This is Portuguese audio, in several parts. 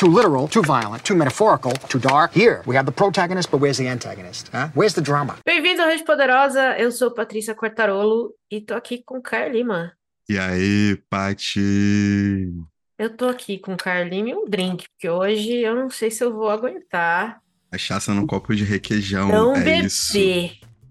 Too literal, too violent, too metaphorical, too dark. Here, we have the protagonist, but where's the antagonist? Huh? Where's the drama? Bem-vindo ao Rede Poderosa, eu sou Patrícia Quartarolo e tô aqui com o Caio Lima. E aí, Pati? Eu tô aqui com o Caio Lima e um drink, porque hoje eu não sei se eu vou aguentar Cachaça num copo de requeijão. não é beber, isso.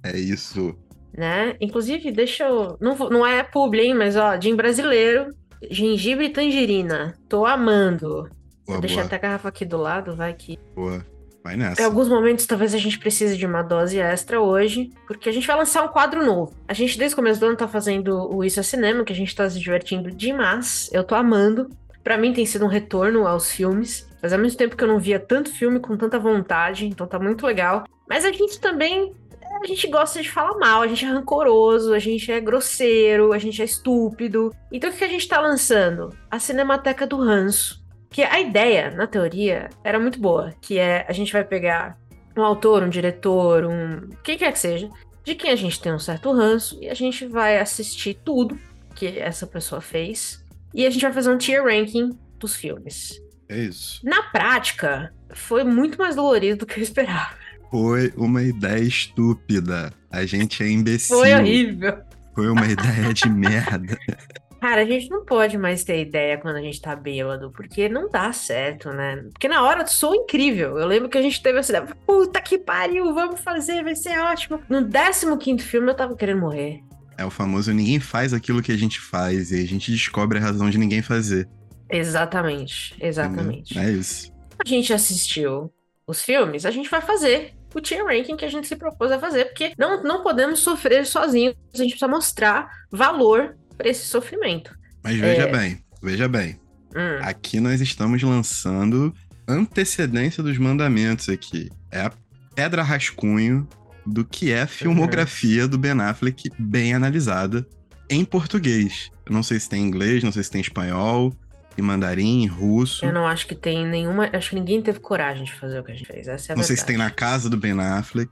É isso. né? Inclusive, deixa eu... Não, não é publi, hein? Mas, ó, gin brasileiro, gengibre e tangerina. Tô amando. Boa, Deixa boa, até a garrafa aqui do lado, vai que... boa. Vai Em nessa. alguns momentos, talvez a gente precise de uma dose extra hoje, porque a gente vai lançar um quadro novo. A gente, desde o começo do ano, tá fazendo o Isso é Cinema, que a gente tá se divertindo demais. Eu tô amando. Pra mim, tem sido um retorno aos filmes. Fazia muito tempo que eu não via tanto filme com tanta vontade, então tá muito legal. Mas a gente também. A gente gosta de falar mal, a gente é rancoroso, a gente é grosseiro, a gente é estúpido. Então o que a gente tá lançando? A Cinemateca do Ranço. Que a ideia, na teoria, era muito boa. Que é a gente vai pegar um autor, um diretor, um. quem quer que seja, de quem a gente tem um certo ranço, e a gente vai assistir tudo que essa pessoa fez. E a gente vai fazer um tier ranking dos filmes. É isso. Na prática, foi muito mais dolorido do que eu esperava. Foi uma ideia estúpida. A gente é imbecil. Foi horrível. Foi uma ideia de merda. Cara, a gente não pode mais ter ideia quando a gente tá bêbado, porque não dá certo, né? Porque na hora sou incrível. Eu lembro que a gente teve essa ideia, puta que pariu, vamos fazer, vai ser ótimo. No 15 filme eu tava querendo morrer. É o famoso ninguém faz aquilo que a gente faz e a gente descobre a razão de ninguém fazer. Exatamente, exatamente. É isso. A gente assistiu os filmes, a gente vai fazer o tier ranking que a gente se propôs a fazer, porque não, não podemos sofrer sozinhos, a gente precisa mostrar valor pra esse sofrimento. Mas veja É. bem, veja bem. Hum, Aqui nós estamos lançando antecedência dos mandamentos aqui. É a pedra rascunho do que é a filmografia do Ben Affleck bem analisada em português. Eu não sei se tem em inglês, não sei se tem em espanhol, em mandarim, em russo. eu não acho que tem nenhuma. Acho que ninguém teve coragem de fazer o que a gente fez. Essa é a Não sei se tem na verdade. casa do Ben Affleck.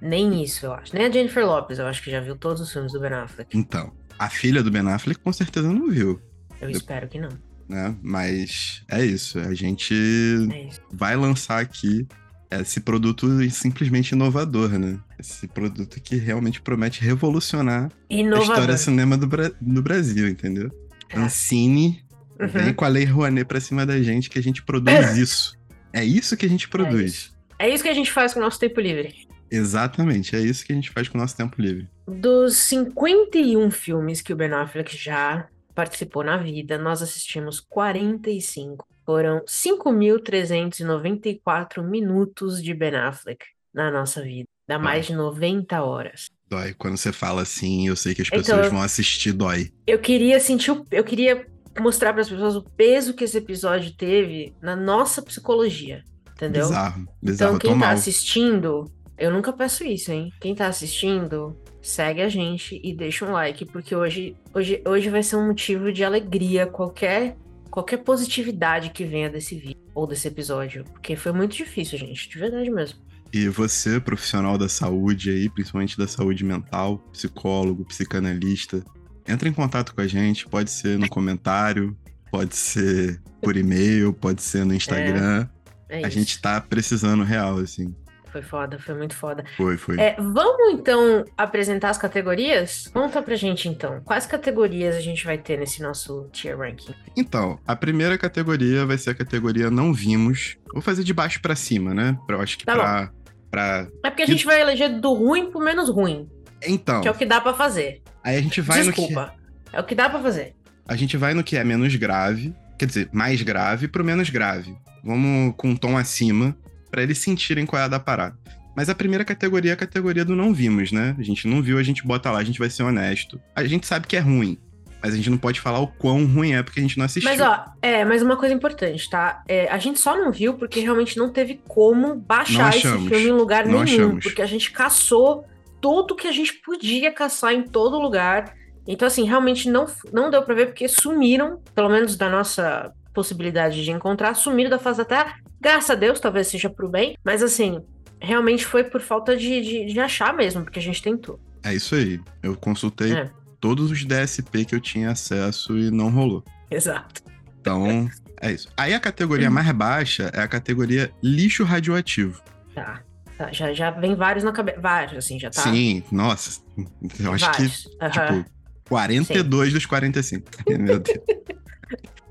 Nem isso, eu acho. Nem a Jennifer Lopez, eu acho que já viu todos os filmes do Ben Affleck. Então, a filha do Ben Affleck com certeza não viu, Eu espero que não. né? Mas é isso. A gente É isso. vai lançar aqui esse produto simplesmente inovador, né? Esse produto que realmente promete revolucionar a Inovador. história cinema do, Bra- do Brasil, entendeu? É. Ancine, Uhum. vem com a Lei Rouanet pra cima da gente que a gente produz isso. É isso que a gente produz. É isso que a gente faz com o nosso tempo livre. Exatamente, é isso que a gente faz com o nosso tempo livre. Dos 51 filmes que o Ben Affleck já participou na vida, nós assistimos 45. Foram 5.394 minutos de Ben Affleck na nossa vida. Dá mais de 90 horas. Dói. Quando você fala assim, eu sei que as Então, pessoas eu- vão assistir, dói. Eu queria sentir, o- eu queria mostrar para as pessoas o peso que esse episódio teve na nossa psicologia, entendeu? Bizarro. Bizarro, Então, eu tô quem tá mal. assistindo, eu nunca peço isso, hein? Quem tá assistindo, segue a gente e deixa um like, porque hoje, hoje, hoje vai ser um motivo de alegria qualquer qualquer positividade que venha desse vídeo ou desse episódio, porque foi muito difícil, gente, de verdade mesmo. E você, profissional da saúde aí, principalmente da saúde mental, psicólogo, psicanalista, entra em contato com a gente, pode ser no comentário, pode ser por e-mail, pode ser no Instagram. É a isso. gente tá precisando real, assim. Foi foda, foi muito foda. Foi, foi. É, vamos então apresentar as categorias? Conta pra gente então, quais categorias a gente vai ter nesse nosso tier ranking? Então, a primeira categoria vai ser a categoria não vimos. Vou fazer de baixo pra cima, né? Pra, eu acho que Tá pra, pra. É porque a gente vai eleger do ruim pro menos ruim, Então, que é o que dá pra fazer. aí a gente vai no que. Desculpa. É o que dá pra fazer. A gente vai no que é menos grave, quer dizer, mais grave pro menos grave. Vamos com um tom acima, pra eles sentirem qual é a da parada. Mas a primeira categoria é a categoria do não vimos, né? A gente não viu, a gente bota lá, a gente vai ser honesto. A gente sabe que é ruim, mas a gente não pode falar o quão ruim é porque a gente não assistiu. Mas ó, é, mas uma coisa importante, tá? É, a gente só não viu porque realmente não teve como baixar Não esse achamos. filme em lugar nenhum. achamos. Porque a gente caçou tudo que a gente podia caçar em todo lugar. Então, assim, realmente não, não deu pra ver porque sumiram, pelo menos da nossa possibilidade de encontrar, sumiram da face da Terra. Graças a Deus, talvez seja pro bem. Mas assim, realmente foi por falta de, de, de achar mesmo, porque a gente tentou. É isso aí. Eu consultei É. todos os DSP que eu tinha acesso e não rolou. Exato. Então, É isso. Aí a categoria Uhum. mais baixa é a categoria lixo radioativo. Tá. tá, Já, já vem vários na cabeça. Vários, assim, já tá. Sim, nossa. Eu acho vários. que, Aham. tipo, 42 dos 45. Meu Deus.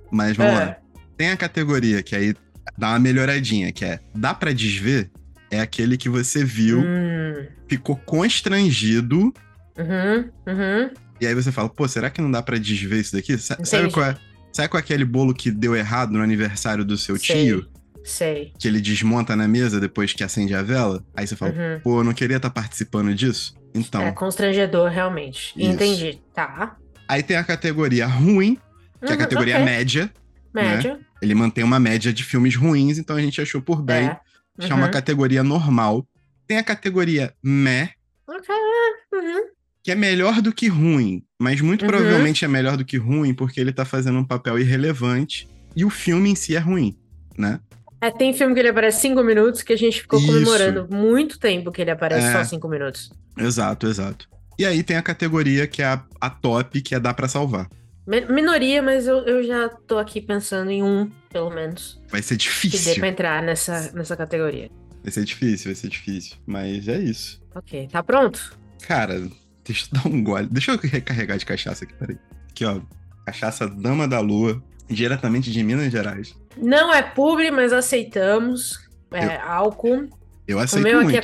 Mas vamos É. lá. Tem a categoria que aí dá uma melhoradinha, que é dá pra desver? É aquele que você viu, Hum, ficou constrangido, uhum, uhum. e aí você fala, pô, será que não dá pra desver isso daqui? Sa- Sabe Entendi. qual é? Sabe qual é aquele bolo que deu errado no aniversário do seu Sei. tio? Sei. Que ele desmonta na mesa depois que acende a vela? Aí você fala, Uhum. pô, eu não queria estar participando disso? Então, É constrangedor, realmente. Isso. Entendi. Tá. aí tem a categoria ruim, que é a Uhum, categoria ok. média. Média. Ele mantém uma média de filmes ruins, então a gente achou por bem É. Uhum. categoria normal. Tem a categoria meh, Ok. Uhum. que é melhor do que ruim, mas muito Uhum. provavelmente é melhor do que ruim porque ele tá fazendo um papel irrelevante e o filme em si é ruim, né? É, tem filme que ele aparece cinco minutos que a gente ficou Isso. comemorando muito tempo que ele aparece É. só cinco minutos. Exato, exato. E aí tem a categoria que é a, a top, que é dá pra salvar. Mi- Minoria, mas eu, eu já tô aqui pensando em um, pelo menos, Vai ser que dê difícil. pra entrar nessa, nessa categoria. Vai ser difícil, vai ser difícil. Mas é isso. Ok, tá pronto? Cara, deixa eu dar um gole. Deixa eu recarregar de cachaça aqui, peraí. Aqui, ó. Cachaça Dama da Lua, diretamente de Minas Gerais. Não é publi, mas aceitamos. É álcool. Eu O aceito meu muito. aqui é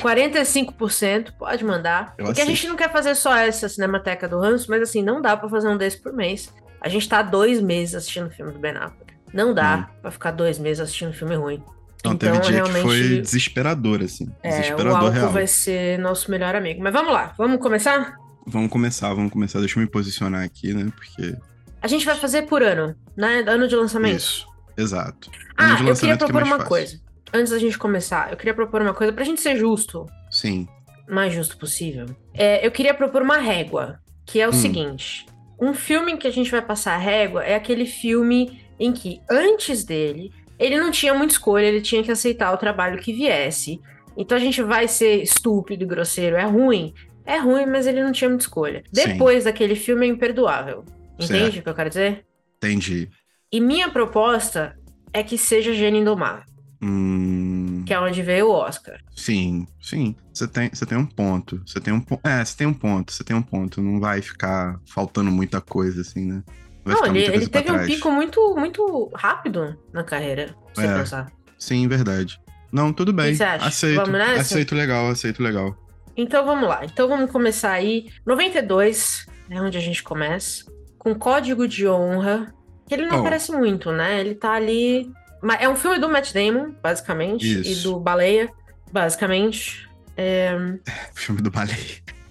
45%, pode mandar. Eu Porque a aceito. gente não quer fazer só essa Cinemateca do Ranço, mas assim, não dá pra fazer um desse por mês. A gente tá dois meses assistindo filme do Ben Affleck. Não dá pra ficar dois meses assistindo filme ruim. Não, teve Então, dia que foi realmente, desesperador, assim. É, o Desesperador álcool real. vai ser nosso melhor amigo. Mas vamos lá, vamos começar? Vamos começar, vamos começar. Deixa eu me posicionar aqui, né? Porque. A gente vai fazer por ano, né? Ano de lançamento. Isso. Exato. Ah, Ano de eu queria lançamento que é propor uma fácil. coisa. Antes da gente começar, eu queria propor uma coisa pra gente ser justo, Sim. o mais justo possível. É, eu queria propor uma régua, que é o Hum. seguinte: um filme que a gente vai passar a régua é aquele filme em que, antes dele, ele não tinha muita escolha, ele tinha que aceitar o trabalho que viesse. Então a gente vai ser estúpido e grosseiro, é ruim. É ruim, mas ele não tinha muita escolha. Sim. Depois daquele filme é imperdoável. Entende Certo. o que eu quero dizer? Entendi. E minha proposta é que seja Gênio Indomável, Hum. que é onde veio o Oscar. Sim, sim. Você tem, você tem um ponto. Você tem um ponto. É, você tem um ponto, você tem um ponto. Não vai ficar faltando muita coisa, assim, né? Vai Não, ele, ele teve um pico muito, muito rápido na carreira, se você É. pensar. Sim, verdade. Não, tudo bem. que você acha? Aceito. Vamos nessa? Aceito legal, aceito legal. Então vamos lá. Então vamos começar aí. 92 é onde a gente começa. Com código de honra. Que ele não Oh. aparece muito, né? Ele tá ali. É um filme do Matt Damon, basicamente. Isso. E do Baleia, basicamente. É, Filme do balé.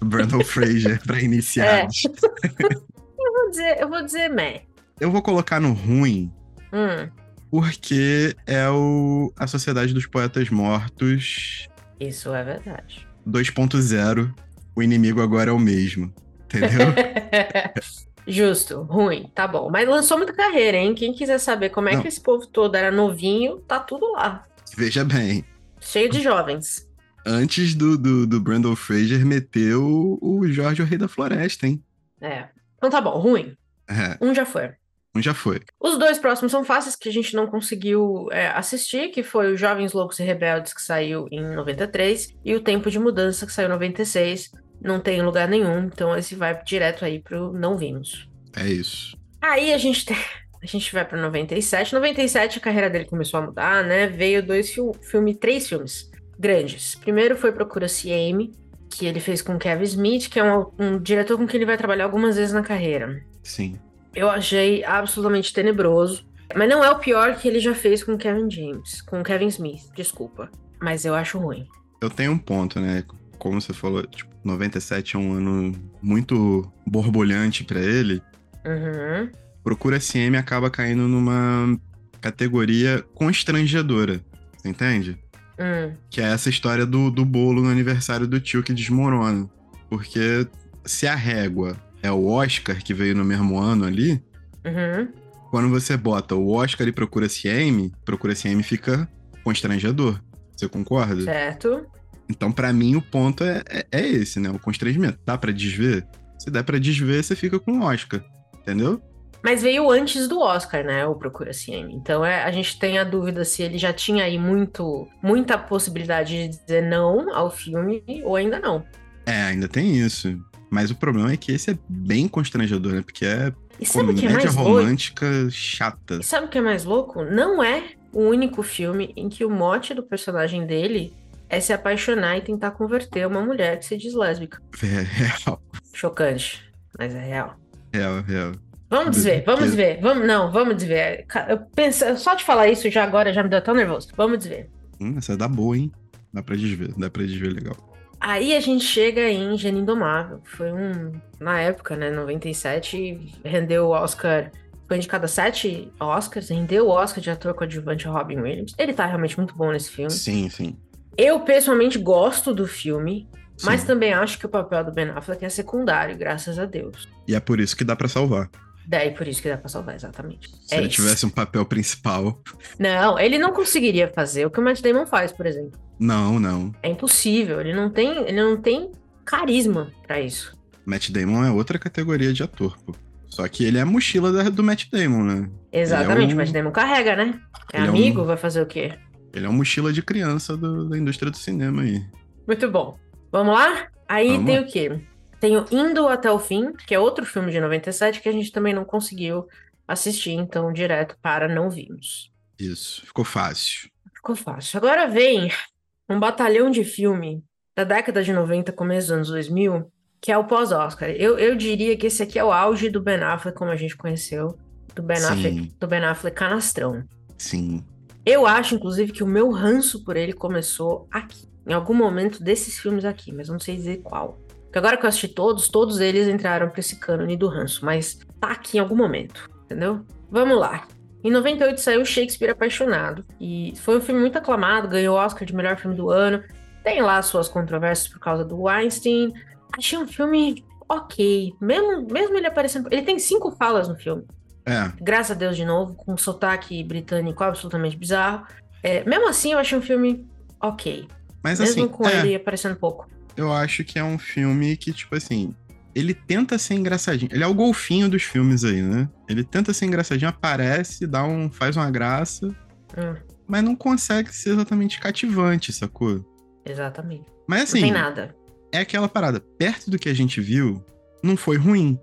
Brandon Fraser pra iniciados. Eu vou dizer, eu vou dizer meh. Eu vou colocar no ruim Hum, porque é o A Sociedade dos Poetas Mortos isso é verdade. 2.0. O inimigo agora é o mesmo. Entendeu? Justo, ruim, tá bom. Mas lançou muita carreira, hein? Quem quiser saber como é Não. que esse povo todo era novinho, tá tudo lá. Veja bem. Cheio de jovens. Antes do, do, do Brandon Fraser meter o, o Jorge o Rei da Floresta, hein? É. Então tá bom, ruim. É, Um já foi. um já foi. Os dois próximos são fáceis, que a gente não conseguiu é, assistir, que foi o Jovens Loucos e Rebeldes, que saiu em 93, e o Tempo de Mudança, que saiu em 96. Não tem em lugar nenhum, então esse vai direto aí pro Não Vimos. É isso. Aí a gente tem. A gente vai pra 97. 97 a carreira dele começou a mudar, né? Veio dois fil filmes, três filmes grandes. Primeiro foi Procura-se Amy, que ele fez com Kevin Smith, que é um, um diretor com quem ele vai trabalhar algumas vezes na carreira. Sim. Eu achei absolutamente tenebroso. Mas não é o pior que ele já fez com Kevin James, com Kevin Smith, desculpa. Mas eu acho ruim. Eu tenho um ponto, né? Como você falou, tipo, 97 é um ano muito borbulhante pra ele. Uhum. Procura SM acaba caindo numa categoria constrangedora. Você entende? Hum, Que é essa história do, do bolo no aniversário do tio que desmorona. Porque se a régua é o Oscar que veio no mesmo ano ali, uhum. quando você bota o Oscar e Procura CM, Procura CM fica constrangedor. Você concorda? Certo. Então, pra mim, o ponto é, é, é esse, né? O constrangimento. Dá pra desver? Se der pra desver, você fica com o Oscar. Entendeu? Mas veio antes do Oscar, né? O Procura-se Amy. Então é, a gente tem a dúvida se ele já tinha aí muito, muita possibilidade de dizer não ao filme ou ainda não. É, ainda tem isso. Mas o problema é que esse é bem constrangedor, né? Porque é E sabe o que é comédia louco? romântica chata. E sabe o que é mais louco? Não é o único filme em que o mote do personagem dele é se apaixonar e tentar converter uma mulher que se diz lésbica. É real, Chocante, mas é real. real, real. Vamos desver, vamos desver. Vamos, não, vamos desver. Eu penso, só de falar isso já agora já me deu tão nervoso. Vamos desver. Hum, essa dá boa, hein? Dá pra desver, dá pra desver legal. Aí a gente chega em Gênio Indomável. Foi um. Na época, né? 97, rendeu o Oscar. Foi indicado a sete Oscars, rendeu o Oscar de ator coadjuvante Robin Williams. Ele tá realmente muito bom nesse filme. Sim, sim. Eu pessoalmente gosto do filme, mas sim. também acho que o papel do Ben Affleck é secundário, graças a Deus. E é por isso que dá pra salvar. Daí por isso que dá pra salvar, exatamente. Se é ele isso. tivesse um papel principal. Não, ele não conseguiria fazer o que o Matt Damon faz, por exemplo. Não, não. É impossível. Ele não tem, ele não tem carisma pra isso. Matt Damon é outra categoria de ator, pô. Só que ele é a mochila da- do Matt Damon, né? Exatamente, um- o Matt Damon carrega, né? É Ele é um- amigo, vai fazer o quê? Ele é uma mochila de criança do- da indústria do cinema aí. Muito bom. Vamos lá? Aí Vamos tem o quê? Tem o Indo até o Fim, que é outro filme de 97 que a gente também não conseguiu assistir, então direto para não vimos. Isso, ficou fácil. Ficou fácil. Agora vem um batalhão de filme da década de 90, começo dos anos 2000, que é o pós-Oscar. Eu, eu diria que esse aqui é o auge do Ben Affleck, como a gente conheceu, do Ben Sim. Affleck, do Ben Affleck canastrão. Sim. Eu acho, inclusive, que o meu ranço por ele começou aqui, em algum momento desses filmes aqui, mas não sei dizer qual. Porque agora que eu assisti todos, todos eles entraram pra esse cânone do ranço, mas tá aqui em algum momento, entendeu? Vamos lá. Em 98 saiu Shakespeare Apaixonado, e foi um filme muito aclamado, ganhou o Oscar de melhor filme do ano. Tem lá suas controvérsias por causa do Weinstein. Achei um filme ok, mesmo, mesmo ele aparecendo. Ele tem cinco falas no filme É, graças a Deus de novo, com um sotaque britânico absolutamente bizarro. É, mesmo assim, eu achei um filme ok. mas mesmo assim, com é, ele aparecendo pouco. eu acho que é um filme que, tipo assim, ele tenta ser engraçadinho. Ele é o golfinho dos filmes aí, né? Ele tenta ser engraçadinho, aparece, dá um, faz uma graça, Hum, mas não consegue ser exatamente cativante, sacou? exatamente. Mas não assim, tem nada. é aquela parada. Perto do que a gente viu, não foi ruim.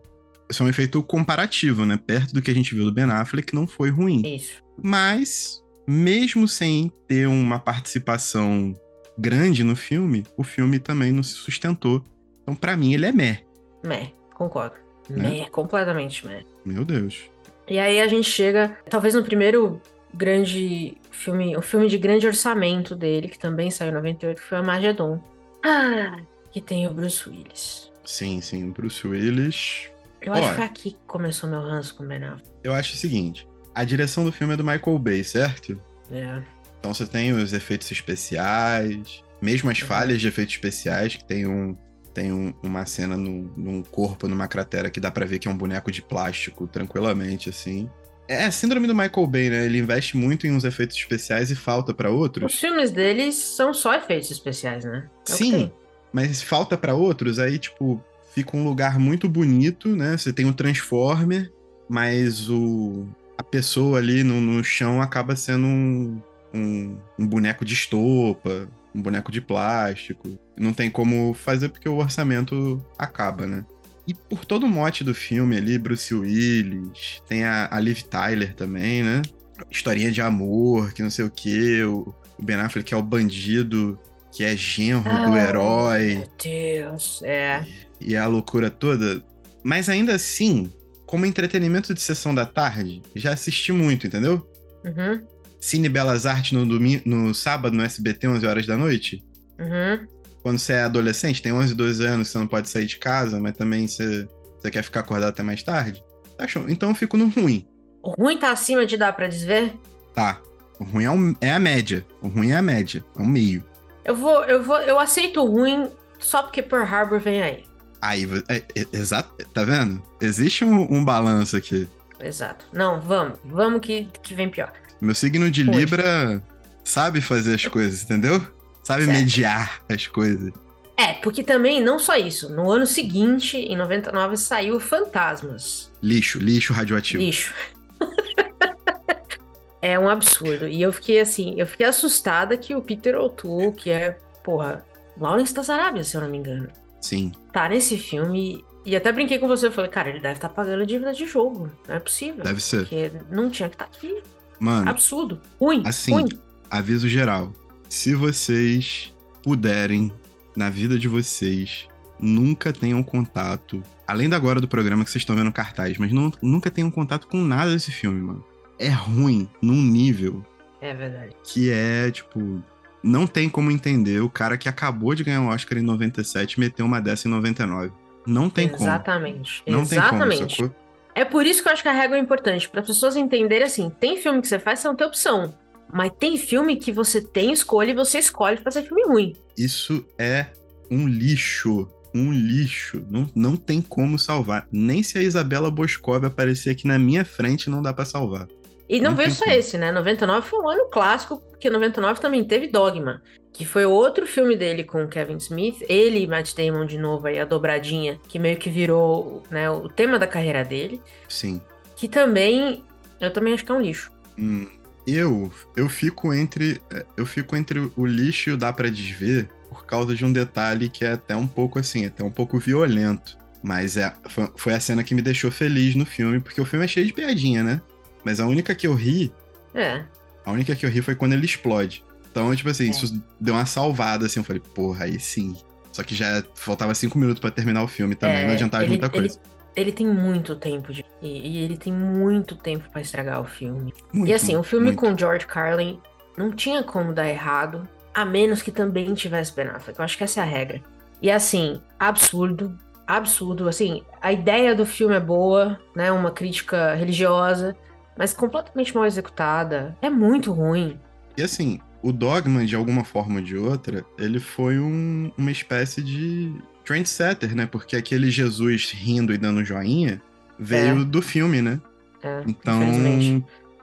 Isso é um efeito comparativo, né? Perto do que a gente viu do Ben Affleck, não foi ruim. Isso. Mas, mesmo sem ter uma participação grande no filme, o filme também não se sustentou. Então, pra mim, ele é meh. Meh, concordo. Né? Meh, completamente meh. Meu Deus. E aí a gente chega, talvez no primeiro grande filme, o filme de grande orçamento dele, que também saiu em 98, que foi Armageddon. Ah, que tem o Bruce Willis. Sim, sim, Bruce Willis. Eu acho Olha. que foi aqui que começou meu ranço com o Ben Affleck. Eu acho o seguinte: a direção do filme é do Michael Bay, certo? É. Então você tem os efeitos especiais, mesmo as Uhum. falhas de efeitos especiais, que tem um. Tem um- uma cena num, num corpo, numa cratera, que dá pra ver que é um boneco de plástico, tranquilamente, assim. É a síndrome do Michael Bay, né? Ele investe muito em uns efeitos especiais e falta pra Os outros. filmes deles são só efeitos especiais, né? É Sim, mas falta pra outros, aí, tipo, fica um lugar muito bonito, né? Você tem o Transformer, mas o a pessoa ali no, no chão acaba sendo um, um, um boneco de estopa, um boneco de plástico. Não tem como fazer porque o orçamento acaba, né? E por todo o mote do filme ali, Bruce Willis, tem a, a Liv Tyler também, né? Historinha de amor, que não sei o quê. O, o Ben Affleck que é o bandido, que é genro do Ah, herói Meu Deus. É. e a loucura toda. Mas ainda assim, como entretenimento de sessão da tarde, já assisti muito, entendeu? Uhum. Cine Belas Artes no, domingo, no sábado no SBT, 11 horas da noite. Uhum. Quando você é adolescente, tem 11, 12 anos, você não pode sair de casa, mas também você, você quer ficar acordado até mais tarde. Tá show. Então eu fico no ruim. O ruim tá acima de dar pra desver? Tá. O ruim é, um- é a média. O ruim é a média. É o meio. Eu vou, eu vou, eu aceito o ruim só porque Pearl Harbor vem aí. Aí, é, é- exato. Tá vendo? Existe um, um balanço aqui. Exato. Não, vamos. Vamos que, que vem pior. Meu signo de Poxa. Libra sabe fazer as coisas, entendeu? Sabe Certo. mediar as coisas. É, porque também, não só isso. No ano seguinte, em 99, saiu Fantasmas. Lixo, lixo radioativo. Lixo. é um absurdo. E eu fiquei assim, eu fiquei assustada que o Peter O'Toole, que é, porra, Lawrence das Arábias, se eu não me engano, Sim. tá nesse filme. E até brinquei com você, eu falei, cara, ele deve estar tá pagando dívida de jogo. Não é possível. Deve ser. Porque não tinha que estar tá aqui. Mano. Absurdo. Ruim. Assim, ruim. aviso geral. Se vocês puderem, na vida de vocês, nunca tenham contato. Além da agora do programa que vocês estão vendo cartaz, mas não, nunca tenham contato com nada desse filme, mano. É ruim num nível. É verdade. Que é, tipo. Não tem como entender o cara que acabou de ganhar um Oscar em 97 meter uma dessa em 99. Não tem Exatamente. como. Não Exatamente. tem como, sacou? É por isso que eu acho que a régua é importante, para as pessoas entenderem assim, tem filme que você faz, você não tem opção. Mas tem filme que você tem escolha e você escolhe fazer filme ruim. Isso é um lixo. Um lixo. Não, não tem como salvar. Nem se a Isabela Boscov aparecer aqui na minha frente, não dá para salvar. E não, Não veio só como. esse, né? 99 foi um ano clássico, porque 99 também teve Dogma, que foi outro filme dele com Kevin Smith, ele e Matt Damon de novo aí, a dobradinha, que meio que virou né, o tema da carreira dele, Sim. que também, eu também acho que é um lixo. Hum, eu, eu fico entre. Eu fico entre o lixo e o dá pra desver por causa de um detalhe que é até um pouco assim, até um pouco violento. Mas é, foi, foi a cena que me deixou feliz no filme, porque o filme é cheio de piadinha, né? Mas a única que eu ri, É, a única que eu ri foi quando ele explode. Então, tipo assim, É. isso deu uma salvada, assim, eu falei, porra, aí sim. Só que já faltava cinco minutos pra terminar o filme também, É, não adiantava ele- muita coisa. ele tem muito tempo de. E, ele tem muito tempo pra estragar o filme. Muito, e assim, o filme muito. com George Carlin não tinha como dar errado, a menos que também tivesse Ben Affleck. Eu acho que essa é a regra. E assim, absurdo, absurdo. Assim, a ideia do filme é boa, né? Uma crítica religiosa, mas completamente mal executada. É muito ruim. E assim, o Dogma, de alguma forma ou de outra, ele foi um- uma espécie de trendsetter, né? Porque aquele Jesus rindo e dando joinha veio É. do filme, né? É, Então,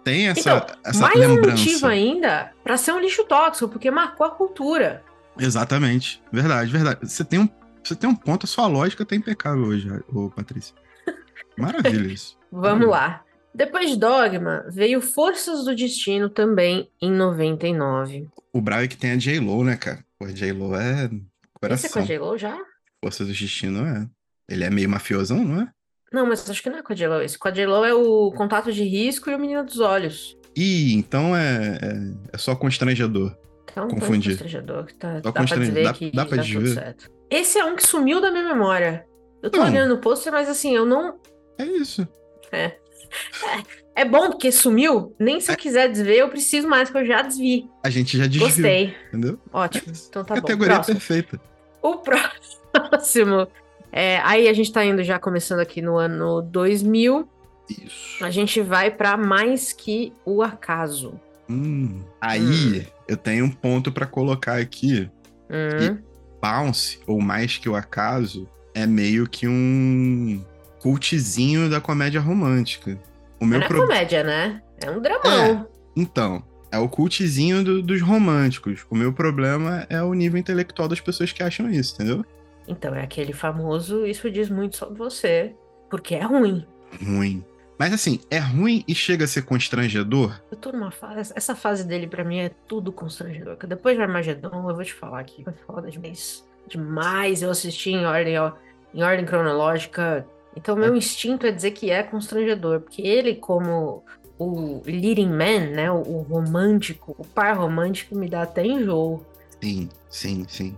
tem essa, Então, essa mais lembrança. um motivo ainda pra ser um lixo tóxico, porque marcou a cultura. Exatamente. Verdade, verdade. Você tem um, você tem um ponto, a sua lógica tá impecável hoje, ô Patrícia. Maravilha isso. Vamos Hum. lá. Depois de Dogma, veio Forças do Destino também em 99. O Brau é que tem a J-Lo, né, cara? Pô, a J-Lo é Esse é com coração. a J-Lo já? Força do Destino é. Ele é meio mafiosão, não é? Não, mas acho que não é com a J-Lo. Esse com a J-Lo é o Contato de Risco e o Menino dos Olhos. Ih, então é, é, é só constrangedor. Que é um Confundi. pouco constrangedor. Que tá, Só dá pra dizer dá- que dá pra dá tudo certo. Esse é um que sumiu da minha memória. Eu tô Não. olhando o pôster, mas assim, eu não... É isso. É bom porque sumiu. Nem É. se eu quiser desver, eu preciso mais, que eu já desvi. A gente já desviou, Gostei. entendeu? Ótimo. Então tá bom. Categoria Próximo. perfeita. O próximo. É, aí a gente tá indo já começando aqui no ano 2000. Isso. A gente vai pra mais que o acaso. Hum. Aí, eu tenho um ponto pra colocar aqui. Hum, Bounce, ou mais que o acaso, é meio que um cultzinho da comédia romântica. O meu não é pro- comédia, né? É um dramão. Então, é o cultzinho do- dos românticos. O meu problema é o nível intelectual das pessoas que acham isso, entendeu? Então é aquele famoso, isso diz muito sobre você, porque é ruim. Ruim. Mas assim, é ruim e chega a ser constrangedor? Eu tô numa fase, essa fase dele pra mim é tudo constrangedor. que Depois de Armagedon, eu vou te falar aqui, foi foda demais. Demais, eu assisti em ordem, ó, em ordem cronológica. Então meu instinto é dizer que é constrangedor, porque ele como o leading man, né, o, o romântico, o par romântico me dá até enjoo. Sim, sim, sim.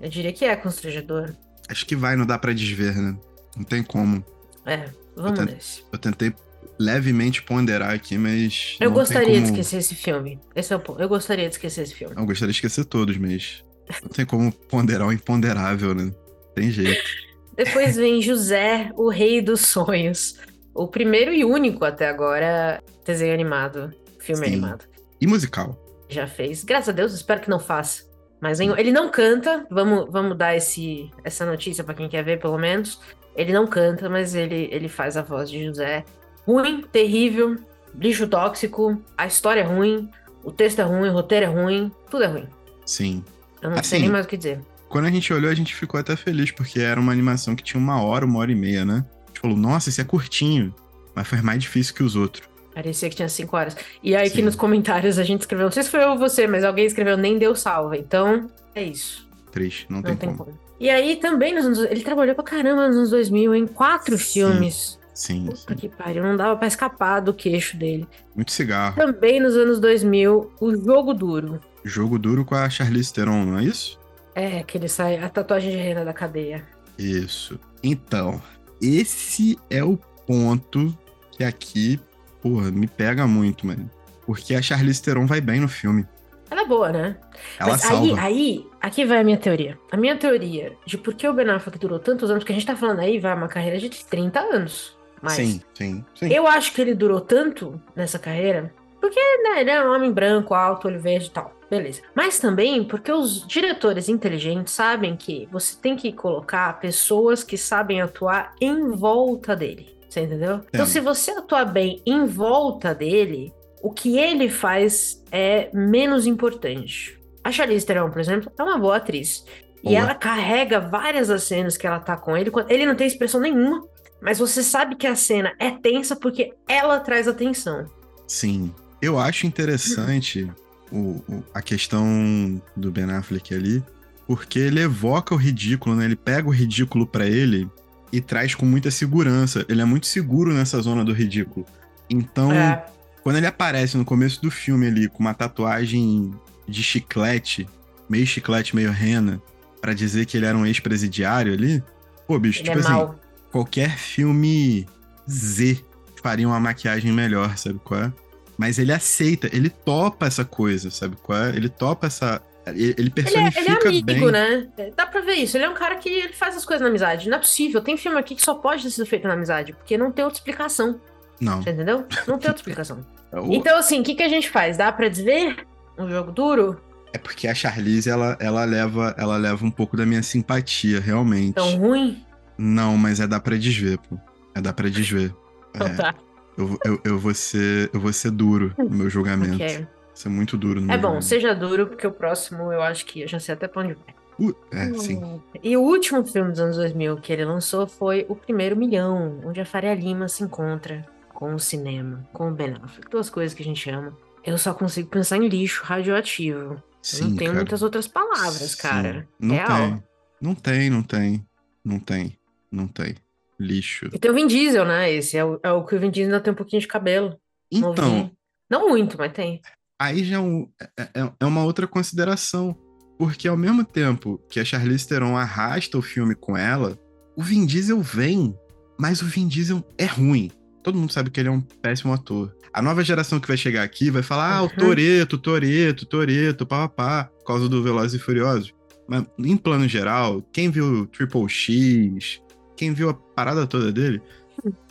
Eu diria que é constrangedor. Acho que vai, não dá pra desver, né? Não tem como. É, vamos Eu nesse. Eu tentei levemente ponderar aqui, mas. Eu não tem gostaria de como- esquecer esse filme. Esse é o ponto. Eu gostaria de esquecer esse filme. Eu gostaria de esquecer todos, mas. Não tem como ponderar o imponderável, né? Tem jeito. Depois vem José, o Rei dos Sonhos. O primeiro e único até agora desenho animado, filme Sim. animado. E musical? Já fez. Graças a Deus, espero que não faça. Mas nenhum- ele não canta. Vamos, vamos dar esse, essa notícia pra quem quer ver, pelo menos. Ele não canta, mas ele, ele faz a voz de José. Ruim, terrível, lixo tóxico, a história é ruim, o texto é ruim, o roteiro é ruim, tudo é ruim. Sim. Eu não Assim, sei nem mais o que dizer. Quando a gente olhou, a gente ficou até feliz, porque era uma animação que tinha uma hora, uma hora e meia, né? A gente falou, nossa, esse é curtinho. Mas foi mais difícil que os outros. Parecia que tinha cinco horas. E aí, aqui Sim. nos comentários, a gente escreveu, não sei se foi eu ou você, mas alguém escreveu, nem deu salva. Então, é isso. Triste, não, Não tem, tem como. como. E aí, também, nos anos, ele trabalhou pra caramba nos anos 2000, em quatro Sim. filmes. Sim, Puta sim. que pariu, não dava pra escapar do queixo dele. Muito cigarro. Também nos anos 2000, o Jogo Duro. Jogo duro com a Charlize Theron, não é isso? É, que ele sai, a tatuagem de rena da cadeia. Isso. Então, esse é o ponto que aqui, porra, me pega muito, mano. Porque a Charlize Theron vai bem no filme. Ela é boa, né? Ela Mas salva. aí, aí, aqui vai a minha teoria. A minha teoria de por que o Ben Affleck durou tantos anos, porque a gente tá falando aí, vai uma carreira de 30 anos. Mas Sim, sim, sim. eu acho que ele durou tanto nessa carreira, porque né, ele é um homem branco, alto, olho verde e tal. Beleza. Mas também porque os diretores inteligentes sabem que você tem que colocar pessoas que sabem atuar em volta dele. Você entendeu? Então, se você atuar bem em volta dele, o que ele faz é menos importante. A Charlize Theron, por exemplo, é uma boa atriz. E Boa. ela carrega várias das cenas que ela tá com ele. Ele não tem expressão nenhuma, mas você sabe que a cena é tensa porque ela traz atenção. Sim. Eu acho interessante o, o- a questão do Ben Affleck ali, porque ele evoca o ridículo, né? Ele pega o ridículo pra ele e traz com muita segurança. Ele é muito seguro nessa zona do ridículo. Então, É, quando ele aparece no começo do filme ali com uma tatuagem de chiclete, meio chiclete, meio rena, pra dizer que ele era um ex-presidiário ali, pô, bicho, ele tipo é assim, mau. qualquer filme Z faria uma maquiagem melhor, sabe qual é? Mas ele aceita, ele topa essa coisa, sabe qual é? Ele topa essa. Ele, ele Ele é, personifica ele é amigo, bem. né? Dá pra ver isso. Ele é um cara que ele faz as coisas na amizade. Não é possível. Tem filme aqui que só pode ter sido feito na amizade, porque não tem outra explicação. Não. Você entendeu? Não tem outra explicação. O- Então, assim, o que, que a gente faz? Dá pra desver um jogo duro? É porque a Charlize, ela, ela, leva, ela leva um pouco da minha simpatia, realmente. Tão ruim? Não, mas é dá pra desver, pô. É dá pra desver. Então É, tá. Eu, eu, eu, vou ser, eu vou ser duro no meu julgamento. Ok. Vou ser muito duro no meu É bom, julgamento. seja duro, porque o próximo eu acho que eu já sei até pra onde vai. Uh, é, sim. E o último filme dos anos 2000 que ele lançou foi O Primeiro Milhão, onde a Faria Lima se encontra com o cinema, com o Ben Affleck. Duas coisas que a gente ama. Eu só consigo pensar em lixo radioativo. Sim, não tenho cara. muitas outras palavras, Sim. cara. Não Real. tem. Não tem, não tem. Não tem. Não tem. Lixo. E tem o Vin Diesel, né? Esse é o, é o que o Vin Diesel ainda tem um pouquinho de cabelo. Então, novinho. Não muito, mas tem. aí já é, um- é- é- é uma outra consideração. Porque ao mesmo tempo que a Charlize Theron arrasta o filme com ela, o Vin Diesel vem, mas o Vin Diesel é ruim. Todo mundo sabe que ele é um péssimo ator. A nova geração que vai chegar aqui vai falar, ah, o Uhum. Toreto, Toreto, Toreto, pá, pá, pá, por causa do Velozes e Furiosos. Mas, em plano geral, quem viu Triple X, quem viu a parada toda dele,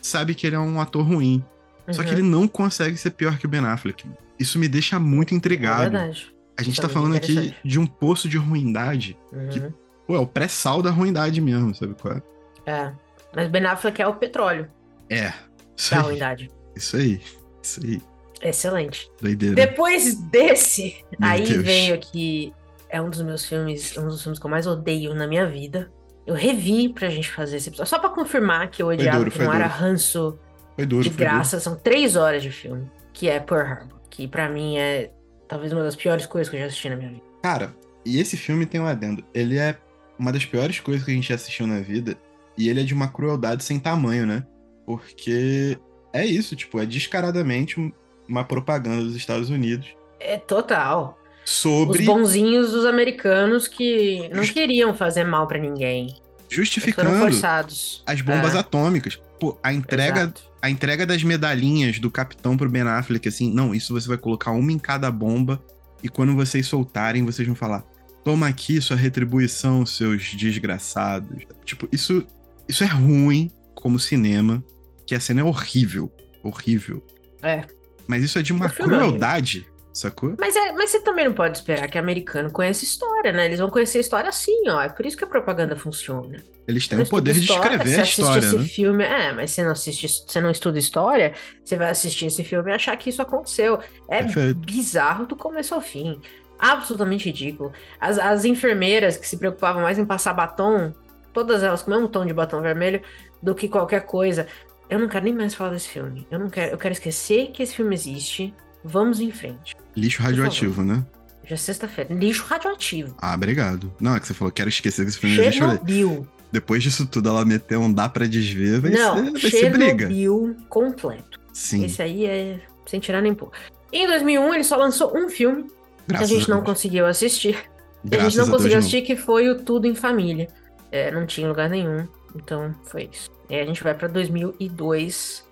sabe que ele é um ator ruim. Só que Uhum. ele não consegue ser pior que o Ben Affleck. Isso me deixa muito É intrigado. verdade. a gente isso tá é falando aqui de um poço de ruindade. Que- Uhum. Pô, é o pré-sal da ruindade mesmo, sabe qual é? É. Mas Ben Affleck é o petróleo É. Isso da aí. ruindade. Isso aí. Isso aí. Excelente. Doideira. Depois desse, Meu aí Deus. veio aqui. É um dos meus filmes, um dos filmes que eu mais odeio na minha vida. Eu revi pra gente fazer esse episódio. Só pra confirmar que eu odiava, duro, que não era duro. ranço Foi duro, de foi duro. graça. São três horas de filme. Que é Pearl Harbor. Que pra mim é talvez uma das piores coisas que eu já assisti na minha vida. Cara, e esse filme tem um adendo. Ele é uma das piores coisas que a gente já assistiu na vida. E ele é de uma crueldade sem tamanho, né? Porque é isso, tipo, é descaradamente um- uma propaganda dos Estados Unidos É total. Os sobre bonzinhos dos americanos que não queriam fazer mal pra ninguém. Justificando forçados. as bombas É, atômicas. Pô, a entrega, exato. a entrega das medalhinhas do capitão pro Ben Affleck, assim, não, isso você vai colocar uma em cada bomba e quando vocês soltarem, vocês vão falar: toma aqui sua retribuição, seus desgraçados. Tipo, isso, isso é ruim como cinema, que a cena é horrível. Horrível. É. Mas isso é de uma crueldade, sacou? Mas, é, mas você também não pode esperar que americano conheça história, né? Eles vão conhecer a história assim, ó. É por isso que a propaganda funciona. Eles têm o poder de história, escrever você a assiste história, esse né? filme, é, mas você não assiste, você não estuda história, você vai assistir esse filme e achar que isso aconteceu. É Perfeito. bizarro do começo ao fim. absolutamente ridículo. As, as enfermeiras que se preocupavam mais em passar batom, todas elas com o mesmo tom de batom vermelho, do que qualquer coisa. Eu não quero nem mais falar desse filme. Eu não quero, eu quero esquecer que esse filme existe. Vamos em frente. Lixo radioativo, né? Já é sexta-feira. Lixo radioativo. Ah, obrigado. Não, é que você falou, quero esquecer que esse filme falei, Chernobyl. Depois disso tudo, ela meteu um dá pra desver, vai Não, ser, vai ser briga. Chernobyl completo. Sim, Esse aí é sem tirar nem pôr. Em 2001, ele só lançou um filme que a graças gente não Deus. conseguiu assistir. a Graças gente não a Deus conseguiu não. assistir, que foi o Tudo em Família. É, não tinha lugar nenhum. Então, foi isso. E a gente vai pra 2002,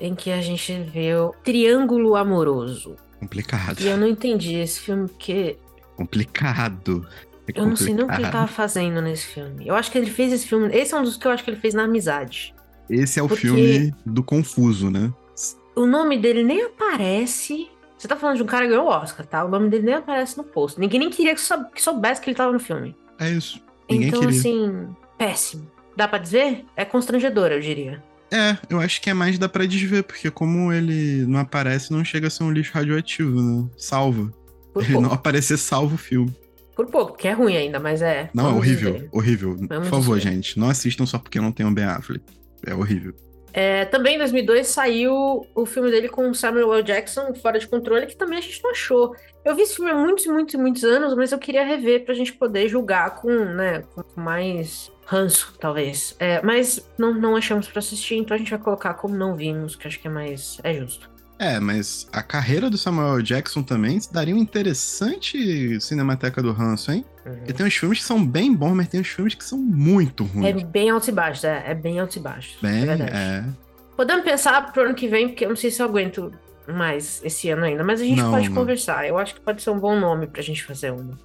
em que a gente vê o Triângulo Amoroso. Complicado. E eu não entendi esse filme, porque Complicado. É eu não sei nem o que ele tava fazendo nesse filme. Eu acho que ele fez esse filme. Esse é um dos que eu acho que ele fez na amizade. Esse é o Porque- filme do confuso, né? O nome dele nem aparece. Você tá falando de um cara que ganhou o Oscar, tá? O nome dele nem aparece no post. Ninguém nem queria que, sou- que soubesse que ele tava no filme. É isso. Ninguém então, queria. assim, péssimo. Dá pra dizer? É constrangedor, eu diria. É, eu acho que é mais dá pra desver, porque como ele não aparece, não chega a ser um lixo radioativo, né? Salva. Por Ele pouco. não aparecer salva o filme. Por pouco, porque é ruim ainda, mas é. Não, é horrível. Horrível. Por Vamos favor, dizer. gente, não assistam só porque não tem o Ben Affleck. É horrível. É, também em 2002 saiu o filme dele com Samuel L. Jackson, Fora de Controle, que também a gente não achou. Eu vi esse filme há muitos, muitos, muitos anos, mas eu queria rever pra gente poder julgar com, né, com mais ranço, talvez. É, mas não, não achamos pra assistir, então a gente vai colocar como não vimos, que acho que é mais é justo. É, mas a carreira do Samuel. Jackson também daria um interessante Cinemateca do Ranço, hein? Uhum. Porque tem uns filmes que são bem bons, mas tem uns filmes que são muito É ruins. bem altos e baixos, é, é bem altos e baixos. Bem, é verdade. é. Podemos pensar pro ano que vem, porque eu não sei se eu aguento mais esse ano ainda, mas a gente Não, pode não. conversar. Eu acho que pode ser um bom nome pra gente fazer uma.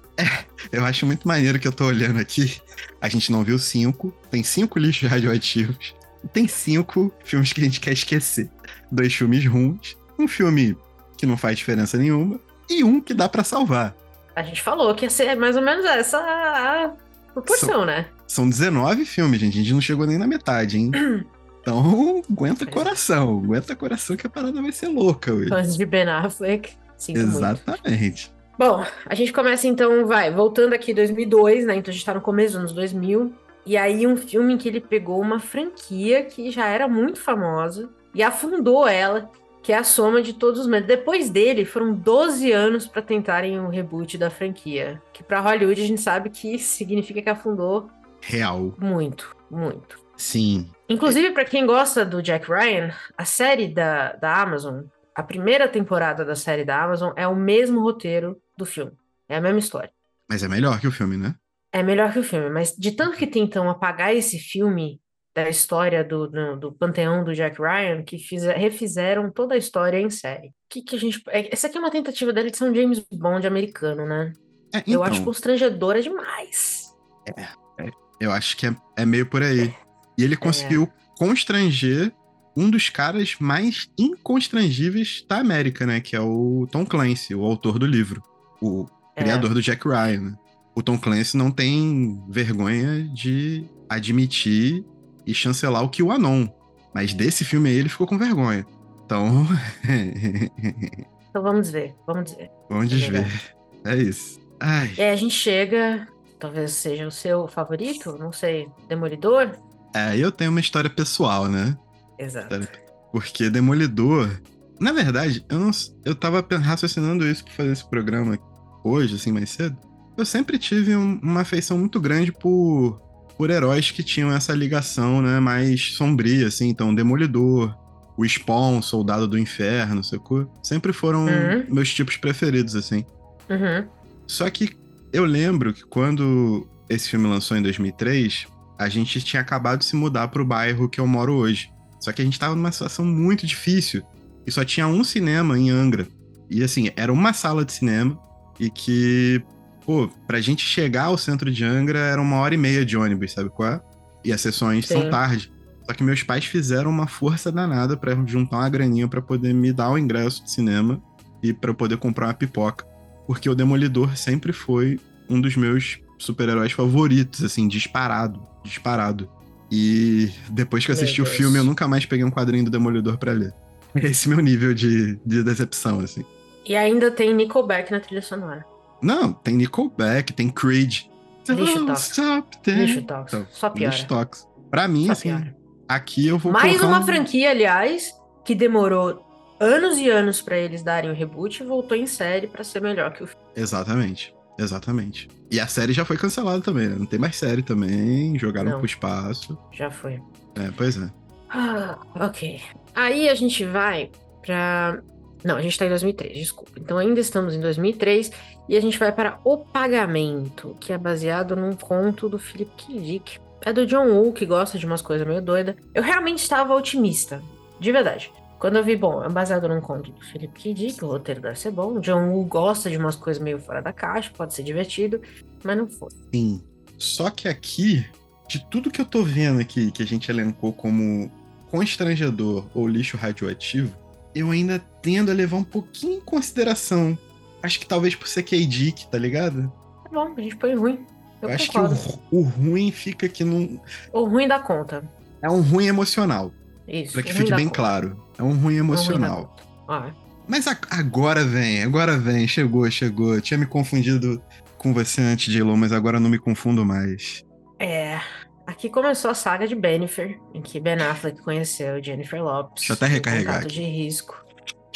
Eu acho muito maneiro que eu tô olhando aqui. A gente não viu cinco. Tem cinco lixos radioativos. Tem cinco filmes que a gente quer esquecer. Dois filmes ruins. Um filme que não faz diferença nenhuma. E um que dá pra salvar. A gente falou que ia ser mais ou menos essa a proporção, né? São 19 filmes, gente. A gente não chegou nem na metade, hein? Então, aguenta coração. Aguenta coração que a parada vai ser louca hoje. Fãs de Ben Affleck. Sinto muito. Exatamente. Bom, a gente começa então, vai, voltando aqui 2002, né? Então a gente tá no começo dos anos 2000. E aí um filme em que ele pegou uma franquia que já era muito famosa e afundou ela, que é a soma de todos os medos. Depois dele, foram 12 anos pra tentarem um reboot da franquia, que pra Hollywood a gente sabe que significa que afundou Real. muito, muito. Sim. Inclusive, pra quem gosta do Jack Ryan, a série da, da Amazon, a primeira temporada da série da Amazon é o mesmo roteiro do filme. É a mesma história. Mas é melhor que o filme, né? É melhor que o filme, mas de tanto que tentam apagar esse filme da história do, do, do panteão do Jack Ryan, que fizer, refizeram toda a história em série. Que que a gente. é- Essa aqui é uma tentativa dele de ser um James Bond americano, né? É, Eu então, acho constrangedora demais. Eu acho que é, é meio por aí. E ele conseguiu constranger um dos caras mais inconstrangíveis da América, né? Que é o Tom Clancy, o autor do livro. O É. criador do Jack Ryan, né? O Tom Clancy não tem vergonha de admitir e chancelar o que o Anon. Mas desse filme aí ele ficou com vergonha. Então, Então vamos ver, vamos ver. vamos É desver. É isso. Ai, E aí a gente chega, talvez seja o seu favorito, não sei, Demolidor? é, eu tenho uma história pessoal, né? Exato. Porque Demolidor. Na verdade, eu não. Eu tava raciocinando isso pra fazer esse programa hoje, assim, mais cedo. Eu sempre tive um- uma afeição muito grande por, por heróis que tinham essa ligação, né, mais sombria, assim. Então, Demolidor, o Spawn, Soldado do Inferno, sacou? Sempre foram Uhum. meus tipos preferidos, assim. Uhum. Só que eu lembro que quando esse filme lançou em 2003, a gente tinha acabado de se mudar pro bairro que eu moro hoje. Só que a gente tava numa situação muito difícil e só tinha um cinema em Angra. E assim, era uma sala de cinema e que, pô, pra gente chegar ao centro de Angra era uma hora e meia de ônibus, sabe qual é? E as sessões Sim. são tarde. Só que meus pais fizeram uma força danada pra juntar uma graninha pra poder me dar o ingresso de cinema e pra eu poder comprar uma pipoca porque o Demolidor sempre foi um dos meus super-heróis favoritos, assim, disparado, disparado. E depois que eu assisti o filme, eu nunca mais peguei um quadrinho do Demolidor pra ler. Esse é meu nível de, de decepção, assim. E ainda tem Nickelback na trilha sonora. Não, tem Nickelback, tem Creed. Lixo tóxico. Lixo tóxico. Então, Só piora. Lixo tóxico. Pra mim, Só assim, piora. aqui eu vou Mais uma um- franquia, aliás, que demorou anos e anos pra eles darem o reboot e voltou em série pra ser melhor que o filme. Exatamente. Exatamente. E a série já foi cancelada também, né? Não tem mais série também. Jogaram Não. pro espaço. Já foi. É, pois é. Ah, ok. Aí a gente vai pra. Não, a gente tá em 2003, desculpa. Então ainda estamos em 2003 e a gente vai para O Pagamento, que é baseado num conto do Philip K. Dick. É do John Woo, que gosta de umas coisas meio doidas. Eu realmente estava otimista, de verdade. Quando eu vi, bom, é baseado num conto do Philip K. Dick, o roteiro deve ser bom. John Woo gosta de umas coisas meio fora da caixa, pode ser divertido, mas não foi. Sim. Só que aqui, de tudo que eu tô vendo aqui, que a gente elencou como constrangedor ou lixo radioativo, eu ainda tendo a levar um pouquinho em consideração. Acho que talvez por ser K-Dick, tá ligado? Tá bom, a gente põe ruim. Eu, Eu acho que o, o ruim fica que não. O ruim da conta. É um ruim emocional. Isso. Pra que fique bem conta. claro. É um ruim O ruim emocional. conta. Ó, Mas a- agora vem, agora vem. Chegou, chegou. Tinha me confundido com você antes, J-Lo, mas agora não me confundo mais. É. Aqui começou a saga de Bennifer, em que Ben Affleck conheceu Jennifer Lopes. Deixa eu até recarregar aqui. de risco.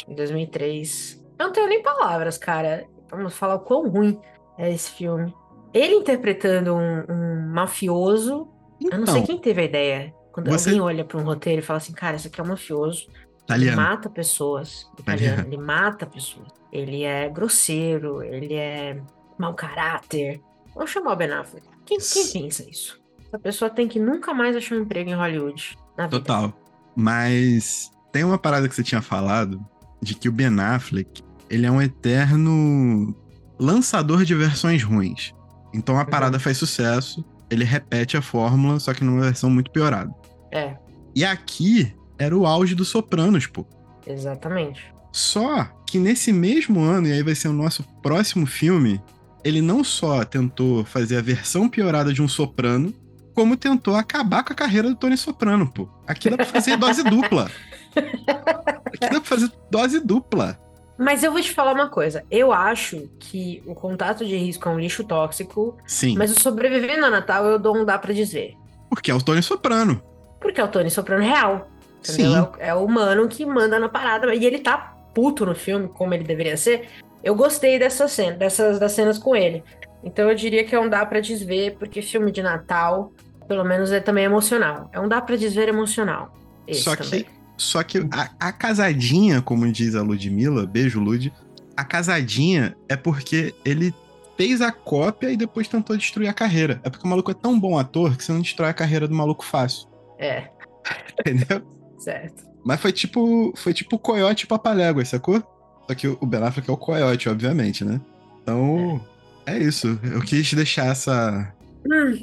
Em 2003. Eu não tenho nem palavras, cara. Vamos falar o quão ruim é esse filme. Ele interpretando um, um mafioso. eu não sei Então, quem teve a ideia. Quando você- alguém olha pra um roteiro e fala assim, cara, esse aqui é um mafioso. Ele italiano. mata pessoas. Italiano. Ele mata pessoas. Ele é grosseiro. Ele é mau caráter. Vamos chamar o Ben Affleck. Quem, quem pensa isso? Essa pessoa tem que nunca mais achar um emprego em Hollywood. Na vida. Total. Mas tem uma parada que você tinha falado de que o Ben Affleck, ele é um eterno lançador de versões ruins. Então a Uhum. parada faz sucesso, ele repete a fórmula, só que numa versão muito piorada. É, E aqui era o auge do Sopranos, pô. exatamente. Só que nesse mesmo ano, e aí vai ser o nosso próximo filme, ele não só tentou fazer a versão piorada de um soprano, como tentou acabar com a carreira do Tony Soprano, pô. Aqui dá pra fazer dose dupla. Aqui dá pra fazer dose dupla. Mas eu vou te falar uma coisa. Eu acho que o contato de risco é um lixo tóxico, Sim, mas o sobrevivendo a Natal eu dou um dá pra dizer. porque é o Tony Soprano. Porque é o Tony Soprano real. Entendeu? Sim. É o, é o humano que manda na parada. E ele tá puto no filme, como ele deveria ser. Eu gostei dessa cena, dessas das cenas com ele. Então eu diria que é um dá pra desver, porque filme de Natal, pelo menos, é também emocional. É um dá pra desver emocional. Só também. que, só que a, a casadinha, como diz a Ludmilla, beijo Lud, a casadinha é porque ele fez a cópia e depois tentou destruir a carreira. É porque o maluco é tão bom ator que você não destrói a carreira do maluco fácil. É, Entendeu? certo. Mas foi tipo. Foi tipo o coiote e papaléguas, sacou? Só que o Ben Affleck é o coiote, obviamente, né? Então. É, isso. Eu quis deixar essa, Hum,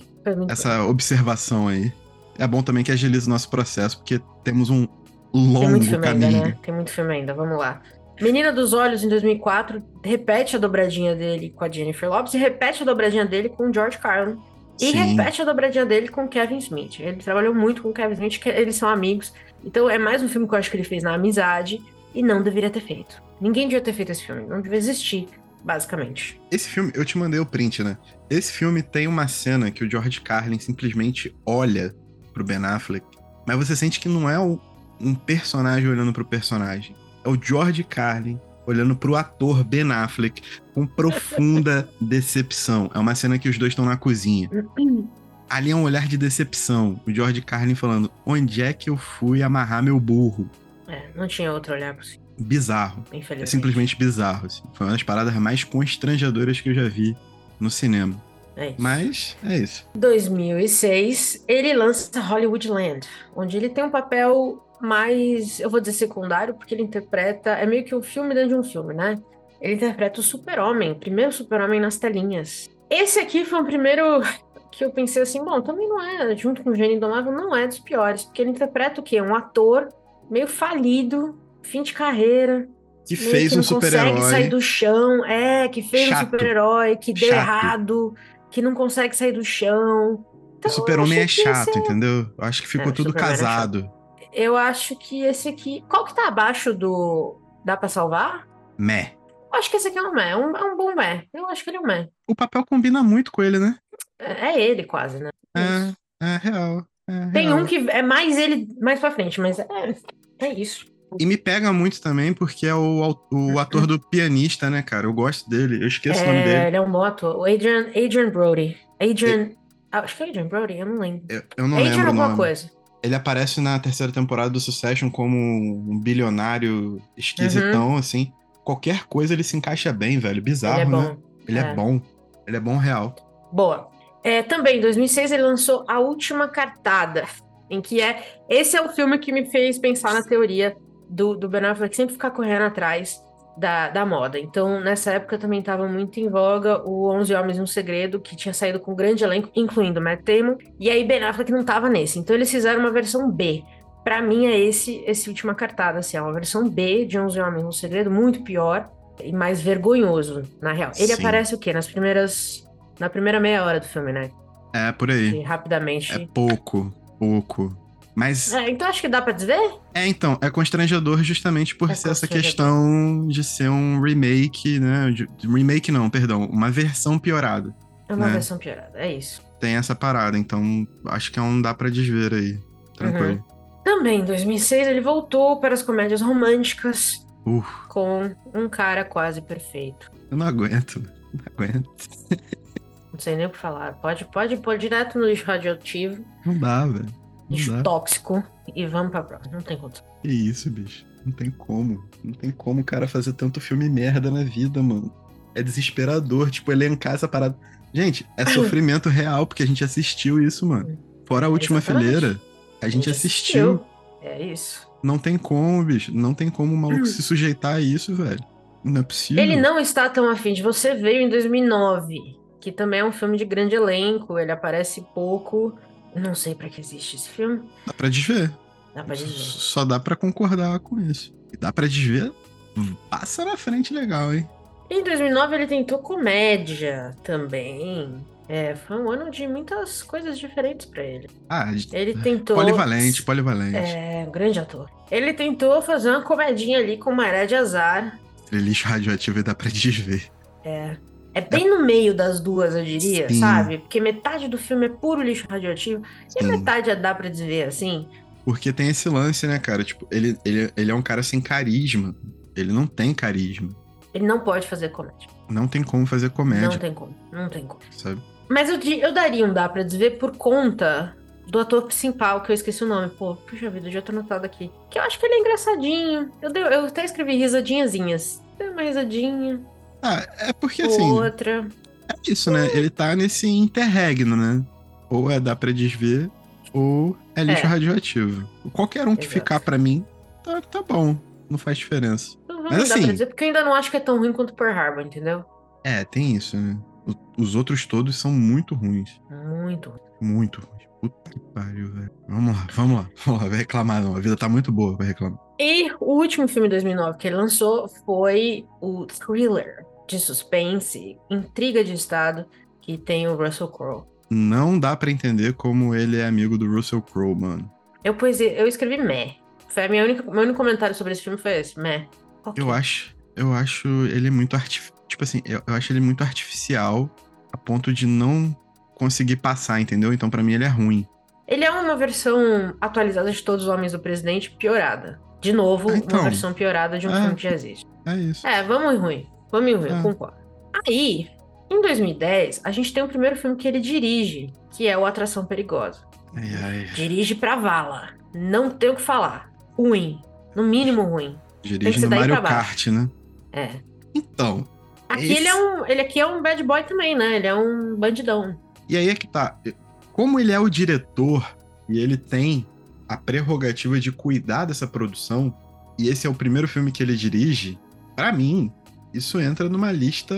essa observação aí. É bom também que agilize o nosso processo, porque temos um Tem longo filme caminho. ainda, né? Tem muito filme ainda, vamos lá. Menina dos Olhos, em 2004, repete a dobradinha dele com a Jennifer Lopes e repete a dobradinha dele com o George Carlin. E Sim. repete a dobradinha dele com o Kevin Smith. Ele trabalhou muito com o Kevin Smith, eles são amigos. Então é mais um filme que eu acho que ele fez na amizade e não deveria ter feito. Ninguém devia ter feito esse filme, não devia existir, basicamente. Esse filme, eu te mandei o print, né? Esse filme tem uma cena que o George Carlin simplesmente olha pro Ben Affleck, mas você sente que não é um personagem olhando pro personagem. É o George Carlin olhando pro ator Ben Affleck com profunda decepção. É uma cena que os dois estão na cozinha. Ali é um olhar de decepção. O George Carlin falando: onde é que eu fui amarrar meu burro? É, não tinha outro olhar possível, Bizarro. É simplesmente bizarro. assim. Foi uma das paradas mais constrangedoras que eu já vi no cinema. É isso. Mas é isso. 2006, ele lança Hollywoodland, onde ele tem um papel mais, eu vou dizer secundário, porque ele interpreta, é meio que um filme dentro de um filme, né? Ele interpreta o super-homem, o primeiro super-homem nas telinhas. Esse aqui foi o primeiro que eu pensei assim, bom, também não é, junto com o Gênio Indomável, não é dos piores, porque ele interpreta o quê? Um ator meio falido, fim de carreira, Que fez que um não consegue sair super-herói. do chão, é, que fez um Chato. super-herói, que deu Chato. errado, que não consegue sair do chão. O Então, super-homem eu é que chato, ser- entendeu? Eu acho que ficou É, o tudo é casado. Eu acho que esse aqui. Qual que tá abaixo do. Dá pra salvar? Meh. acho que esse aqui é um meh, é um, é um bom meh. Eu acho que ele é um meh. O papel combina muito com ele, né? É, é ele quase, né? É, é real. é Tem real. um que é mais ele mais pra frente, mas é, é isso. E me pega muito também porque é o, o ator do pianista, né, cara? Eu gosto dele. Eu esqueço o nome É, dele. ele é um bom ator. O Adrian, Adrian Brody. Adrian. ah, Acho que é Adrian Brody, eu não lembro. Eu, eu não Adrian lembro alguma nome. coisa. Ele aparece na terceira temporada do Succession como um bilionário esquisitão, assim. Qualquer coisa ele se encaixa bem, velho. Bizarro, Uhum. ele é né? Ele é. é. bom. Ele é bom real. Boa. É, também, em 2006, ele lançou A Última Cartada, em que é. Esse é o filme que me fez pensar na teoria do, do Ben Affleck sempre ficar correndo atrás da, da moda. Então, nessa época também estava muito em voga o 11 Homens e um Segredo, que tinha saído com um grande elenco, incluindo Matt Damon, e aí Ben Affleck não tava nesse. Então, eles fizeram uma versão B. Pra mim, é esse, esse Última Cartada, assim, é uma versão B de 11 Homens e um Segredo, muito pior e mais vergonhoso, na real. Ele Sim. aparece o quê? Nas primeiras. Na primeira meia hora do filme, né? É, por E aí. rapidamente. É pouco. Pouco. Mas. É, então acho que dá pra dizer? É, então, é constrangedor justamente por É ser essa questão de ser um remake, né? De- remake não, perdão, uma versão piorada. É uma Né? versão piorada, é isso. Tem essa parada, então acho que é um dá pra desver aí. Tranquilo. Também, em 2006, ele voltou para as comédias românticas Uh, com um cara quase perfeito. eu não aguento. Não aguento. Não sei nem o que falar. Pode, pode pôr direto no lixo radioativo, Não dá, velho. Lixo dá. tóxico e vamos pra próxima. Não tem conta. Que isso, bicho. Não tem como. Não tem como o cara fazer tanto filme merda na vida, mano. É desesperador, tipo, elencar essa parada. Gente, é sofrimento real, porque a gente assistiu isso, mano. Fora a última fileira, a gente assistiu. É isso. Não tem como, bicho. Não tem como o maluco se sujeitar a isso, velho. Não é possível. Ele não está tão afim de você. Veio em 2009, que também é um filme de grande elenco. Ele aparece pouco. Não sei pra que existe esse filme. Dá pra desver. Dá pra dizer. Só dá pra concordar com isso. E dá pra desver? Passa na frente legal, hein? Em 2009 ele tentou comédia também. É, foi um ano de muitas coisas diferentes pra ele. Ah, Ele tentou. polivalente, polivalente. É, um grande ator. Ele tentou fazer uma comedinha ali com Maré de Azar. Lixo radioativo e dá pra desver. É. É bem no meio das duas, eu diria, Sim. sabe? Porque metade do filme é puro lixo radioativo e Sim. metade dá pra desver assim. Porque tem esse lance, né, cara? Tipo, ele, ele, ele é um cara sem carisma. Ele não tem carisma. Ele não pode fazer comédia. Não tem como fazer Não comédia, tem como, não tem como. sabe? Mas eu, eu daria um dá pra desver por conta do ator principal, que eu esqueci o nome. Pô, puxa vida, eu já tô anotado aqui. Que eu acho que ele é engraçadinho. Eu, dei- eu até escrevi risadinhazinhas. Dei uma risadinha, Ah, é porque assim, outra. é isso, né? Ele tá nesse interregno, né? Ou é dá pra desver, ou é lixo É. radioativo. Qualquer um que Exato. ficar pra mim, tá, tá bom. Não faz diferença. Não Mas dá assim- pra dizer, porque eu ainda não acho que é tão ruim quanto Pearl Harbor, entendeu? É, tem isso, né? Os outros todos são muito ruins. Muito ruim. Muito ruins. Puta que pariu, velho. Vamos lá, vamos lá. Vamos lá, vai reclamar não. A vida tá muito boa, vai reclamar. E o último filme de 2009 que ele lançou foi o thriller de suspense, intriga de estado, que tem o Russell Crowe. Não dá pra entender como ele é amigo do Russell Crowe, mano. Eu, pus, eu escrevi meh. Foi a minha única, meu único comentário sobre esse filme foi esse, meh. Ok. Eu acho, eu acho ele muito artif... tipo assim, eu, eu acho ele muito artificial a ponto de não conseguir passar, entendeu? Então pra mim ele é ruim. Ele é uma versão atualizada de Todos os Homens do Presidente, piorada. De novo, Ah, então. uma versão piorada de um É. filme que já existe. É isso. É, vamos ruim. Vamos em ruim, eu concordo. Aí, em 2010, a gente tem o primeiro filme que ele dirige, que é o Atração Perigosa. Ai, ai. Dirige pra vala. Não tem o que falar. Ruim. No mínimo ruim. Dirige no Mario. Kart, né? É. Então, Aqui Esse- ele é um. Ele aqui é um bad boy também, né? Ele é um bandidão. E aí é que tá. Como ele é o diretor e ele tem a prerrogativa de cuidar dessa produção, e esse é o primeiro filme que ele dirige, pra mim, isso entra numa lista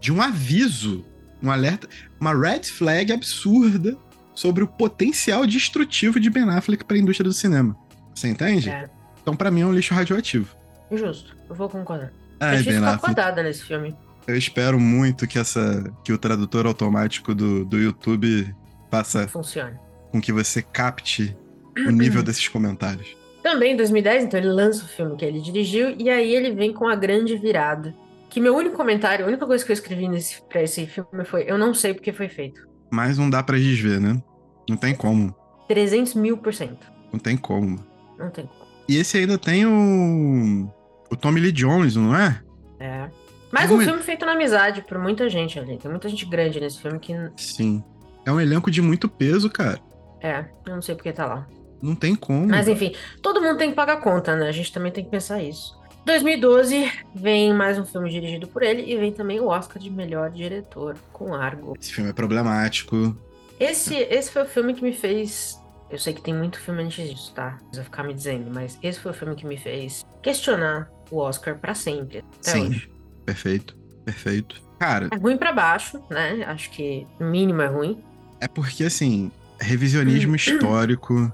de um aviso, um alerta, uma red flag absurda sobre o potencial destrutivo de Ben Affleck pra indústria do cinema. Você entende? É. Então, pra mim, é um lixo radioativo. Justo. Eu vou concordar. Ai, Achei Ben Affleck. acordada nesse filme. Eu espero muito que essa que o tradutor automático do, do YouTube faça Funciona. com que você capte o nível desses comentários. Também em 2010, então ele lança o filme que ele dirigiu, e aí ele vem com a grande virada, que meu único comentário, a única coisa que eu escrevi nesse, pra esse filme foi: eu não sei porque foi feito. Mas não dá pra desver, né? Não tem como. 300 mil por cento. Não tem como. Não tem como. E esse ainda tem o. O Tommy Lee Jones, não é? É. Mais É um um- filme feito na amizade por muita gente ali. Tem muita gente grande nesse filme que. Sim. É um elenco de muito peso, cara. É, eu não sei porque tá lá. Não tem como. Mas enfim, todo mundo tem que pagar conta, né? A gente também tem que pensar isso. 2012 vem mais um filme dirigido por ele e vem também o Oscar de melhor diretor com Argo. Esse filme é problemático. Esse, esse foi o filme que me fez. Eu sei que tem muito filme antes disso, tá? Não precisa ficar me dizendo, mas esse foi o filme que me fez questionar o Oscar pra sempre. Até Sim. hoje. Perfeito. Perfeito. Cara, É ruim pra baixo, né? Acho que no mínimo é ruim. é porque, assim, revisionismo histórico.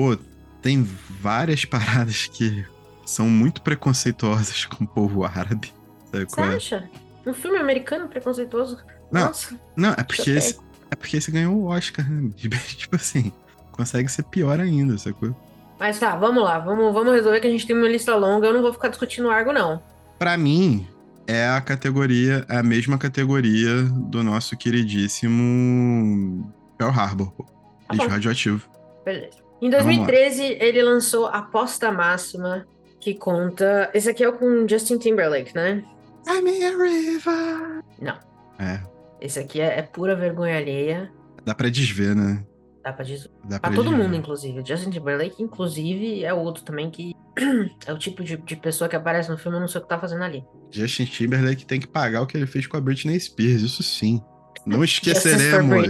Pô, tem várias paradas que são muito preconceituosas com o povo árabe. Sabe Você qual é? acha? Um filme americano preconceituoso? Não, Nossa, Não, é porque, esse, é porque esse ganhou o Oscar, né? Tipo assim, consegue ser pior ainda, sacou? Mas tá, vamos lá, vamos, vamos resolver que a gente tem uma lista longa, eu não vou ficar discutindo o Argo, não. Pra mim, é a categoria, é a mesma categoria do nosso queridíssimo Pearl Harbor. Tá Lixo radioativo. Beleza. Em Vamos lá. 2013, ele lançou Aposta Máxima, que conta. Esse aqui é o com Justin Timberlake, né? I'm in a river. Não. É, Esse aqui é, é pura vergonha alheia. dá pra desver, né? Dá pra dizer. Dá Pra pra todo desver. mundo, inclusive. Justin Timberlake, inclusive, é outro também que. é o tipo de, de pessoa que aparece no filme, eu não sei o que tá fazendo ali. Justin Timberlake tem que pagar o que ele fez com a Britney Spears, isso sim. Não esqueceremos.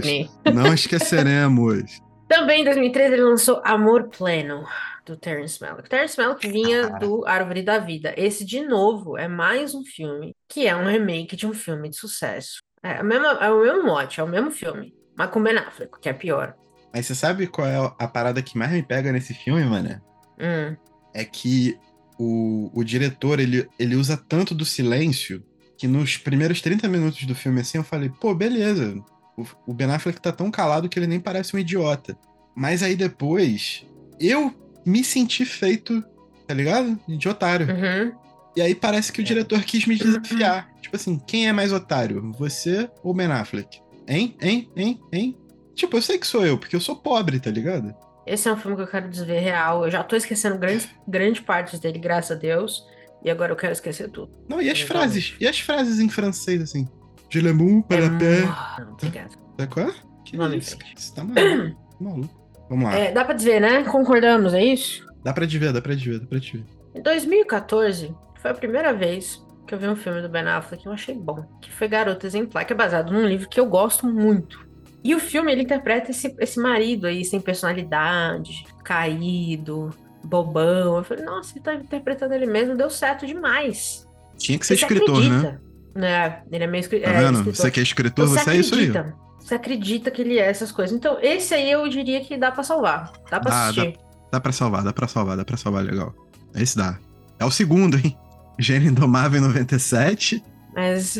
Não esqueceremos. Também em 2013 ele lançou Amor Pleno, do Terrence Malick. Terrence Malick vinha do Árvore da Vida. Esse, de novo, é mais um filme que é um remake de um filme de sucesso. É, a mesma- é o mesmo mote, é o mesmo filme, mas com Ben Affleck, que é pior. Mas você sabe qual é a parada que mais me pega nesse filme, mano? Hum, é que o, o diretor ele, ele usa tanto do silêncio que nos primeiros 30 minutos do filme assim eu falei, pô, beleza. O, o Ben Affleck tá tão calado que ele nem parece um idiota. Mas aí depois eu me senti feito, tá ligado? De otário. uhum. E aí parece que o diretor quis me desafiar. Tipo assim, quem é mais otário? Você ou Ben Affleck? Hein? Hein? Hein? Hein? Tipo, eu sei que sou eu, porque eu sou pobre, tá ligado? Esse é um filme que eu quero desver real. Eu já tô esquecendo grandes, grande partes dele, graças a Deus. E agora eu quero esquecer tudo. Não, e as Exatamente. frases? E as frases em francês, assim? Je l'amour para É Obrigada. Sabe qual é? Que em isso? Você tá maluco. maluco. Vamos lá. É, dá pra dizer, né? Concordamos, é isso? Dá pra te ver, dá pra te ver, dá pra te ver. Em 2014, foi a primeira vez que eu vi um filme do Ben Affleck que eu achei bom, que foi Garota Exemplar, que é baseado num livro que eu gosto muito. E o filme, ele interpreta esse, esse marido aí, sem personalidade, caído, bobão. Eu falei, nossa, ele tá interpretando ele mesmo, deu certo demais. Tinha que ser Você escritor, né? Acredita? É, ele é meio escri- Tá é, escritor. Você que é escritor, você, é isso aí. Você acredita que ele é essas coisas. Então, esse aí eu diria que dá pra salvar. Dá pra Dá, assistir. Dá pra salvar, dá pra salvar, dá pra salvar, legal. Esse dá. É o segundo, hein? Gênio Indomável em 97 Mas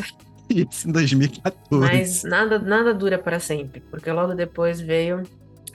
e esse em 2014. Mas nada, nada dura para sempre, porque logo depois veio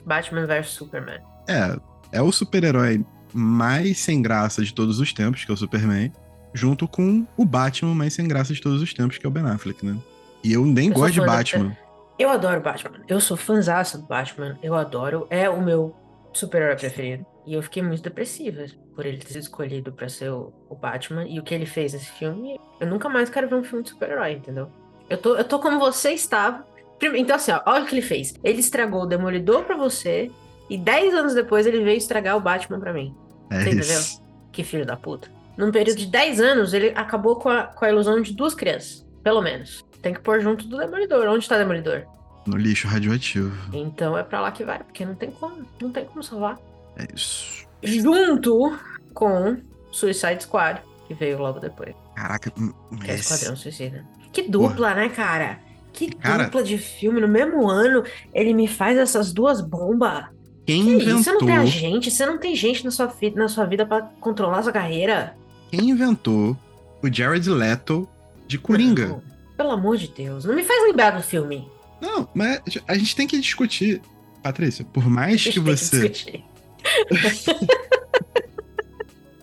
Batman vs Superman. É, é o super-herói mais sem graça de todos os tempos, que é o Superman, junto com o Batman mais sem graça de todos os tempos, que é o Ben Affleck, né? E eu nem Eu gosto de da- Batman. Eu adoro Batman. Eu sou fãzaça do Batman. Eu adoro. É o meu super-herói preferido. E eu fiquei muito depressiva por ele ter sido escolhido pra ser o, o Batman. E o que ele fez nesse filme. Eu nunca mais quero ver um filme de super-herói, entendeu? Eu tô, eu tô como você estava. Então, assim, ó, olha o que ele fez. Ele estragou o Demolidor pra você. E 10 anos depois ele veio estragar o Batman pra mim. É Você isso. Que filho da puta. Num período de 10 anos, ele acabou com a, com a ilusão de duas crianças. Pelo menos. Tem que pôr junto do Demolidor. Onde tá o Demolidor? No lixo radioativo. Então é pra lá que vai, porque não tem como. Não tem como salvar. É isso. Junto com Suicide Squad, que veio logo depois. Caraca, hum, Que é esse- Esquadrão Suicida. Que dupla, né, cara? Que Cara- dupla de filme. No mesmo ano, ele me faz essas duas bombas. quem Que isso? Você não tem inventou, agente? Você não tem gente na sua, fi- na sua vida pra controlar sua carreira? Quem inventou o Jared Leto de Coringa? Não, pelo amor de Deus. Não me faz lembrar do filme. Não, mas a gente tem que discutir. Patrícia, por mais que você.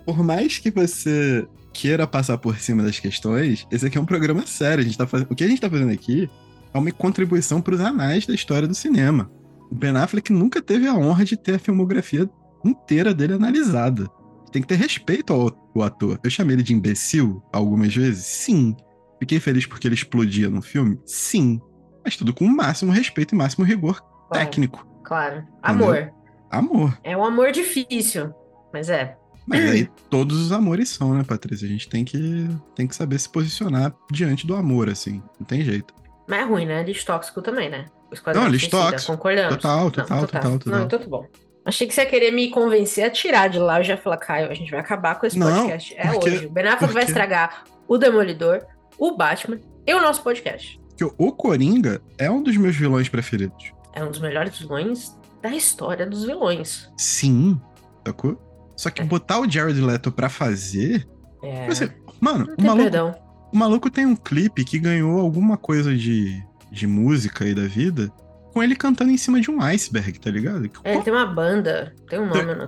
por mais que você queira passar por cima das questões, esse aqui é um programa sério. A gente tá fazendo... O que a gente tá fazendo aqui é uma contribuição para os anais da história do cinema. O Ben Affleck nunca teve a honra de ter a filmografia inteira dele analisada. Tem que ter respeito ao, ator. Eu chamei ele de imbecil algumas vezes? Sim. Fiquei feliz porque ele explodia no filme? Sim. Mas tudo com o máximo respeito e máximo rigor Claro. técnico. Claro. Amor. Amor. É um amor difícil, mas é. Mas aí todos os amores são, né, Patrícia? A gente tem que, tem que saber se posicionar diante do amor, assim. Não tem jeito. Mas é ruim, né? Lixo tóxico também, né? Não, lixo tóxico. Concordamos. Total, total, total, total. Não, então tá bom. Achei que você ia querer me convencer a tirar de lá. Eu já ia falar, Caio, a gente vai acabar com esse Não, podcast. É porque- hoje. O Ben Affleck vai estragar o Demolidor, o Batman e o nosso podcast. Porque o Coringa é um dos meus vilões preferidos. É um dos melhores vilões da história dos vilões. Sim, sacou? Só que É. botar o Jared Leto pra fazer. É. Você, mano, Não o tem maluco, perdão. o maluco tem um clipe que ganhou alguma coisa de, de música aí da vida com ele cantando em cima de um iceberg, tá ligado? É, ele tem uma banda, tem um nome no.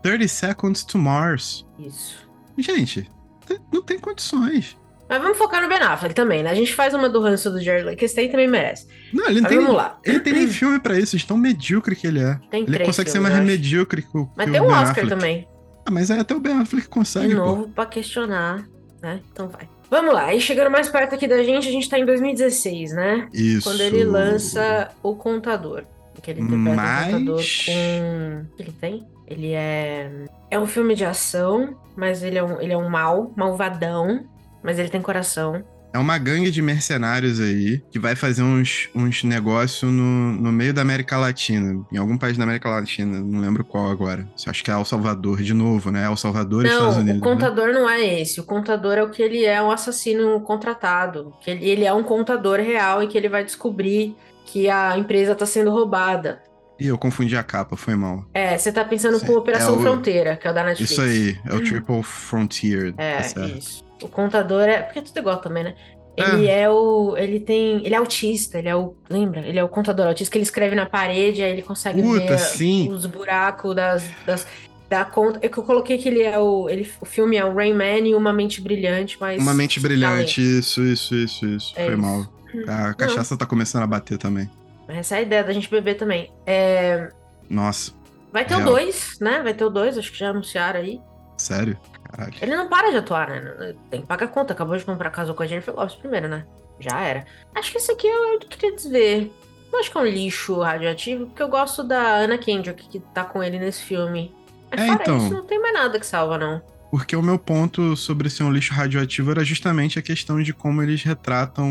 30 Seconds to Mars. Isso. Gente, te- não tem condições. Mas vamos focar no Ben Affleck também, né? A gente faz uma do ranço do Jared Leto, que esse aí também merece. Não, ele não Mas tem, vamos lá. ele tem nem filme pra isso, de tão medíocre que ele é. Tem Ele consegue ser filmes, mais eu acho. medíocre que o, Mas que tem o um Oscar Affleck. também. Ah, mas aí até o Ben Affleck consegue, De pô. novo, pra questionar, né? Então vai. Vamos lá, e chegando mais perto aqui da gente, a gente tá em 2016, né? Isso. Quando ele lança o Contador. Que ele interpreta Mas- o Contador com... O que ele tem? Ele é... É um filme de ação, mas ele é um, ele é um mal, malvadão, mas ele tem coração. É uma gangue de mercenários aí que vai fazer uns, uns negócios no, no meio da América Latina. Em algum país da América Latina, não lembro qual agora. Acho que é El Salvador de novo, né? El Salvador e Estados Não, Unidos. o contador não é esse. O contador é o que ele é um assassino contratado. Que ele, ele é um contador real e que ele vai descobrir que a empresa tá sendo roubada. Ih, eu confundi a capa, foi mal. É, você tá pensando Sim, com Operação é o- Fronteira, que é o da Netflix. Isso aí, é o Triple Frontier. É, tá isso. O contador é. Porque é tudo igual também, né? Ele é. o. Ele tem. Ele é autista, ele é o. Lembra? Ele é o contador autista que ele escreve na parede, aí ele consegue Puta, ver sim. os buracos das. das da conta. É que eu coloquei que ele é o. Ele, o filme é o Rayman e uma mente brilhante, mas. Uma mente sem brilhante, isso, isso, isso, isso. É foi isso. mal. A cachaça tá começando a bater também. Essa é a ideia da gente beber também. É, Nossa, vai ter o Real. 2, né? Vai ter o 2, acho que já anunciaram aí. sério? Caralho. Ele não para de atuar, né? Tem que pagar a conta. Acabou de comprar casa com a Jennifer Lopes primeiro, né? Já era. Acho que esse aqui eu, eu queria desver. Não acho que é um lixo radioativo, porque eu gosto da Anna Kendrick, que tá com ele nesse filme. Mas É, fora então. isso, não tem mais nada que salva, não. Porque o meu ponto sobre ser um lixo radioativo era justamente a questão de como eles retratam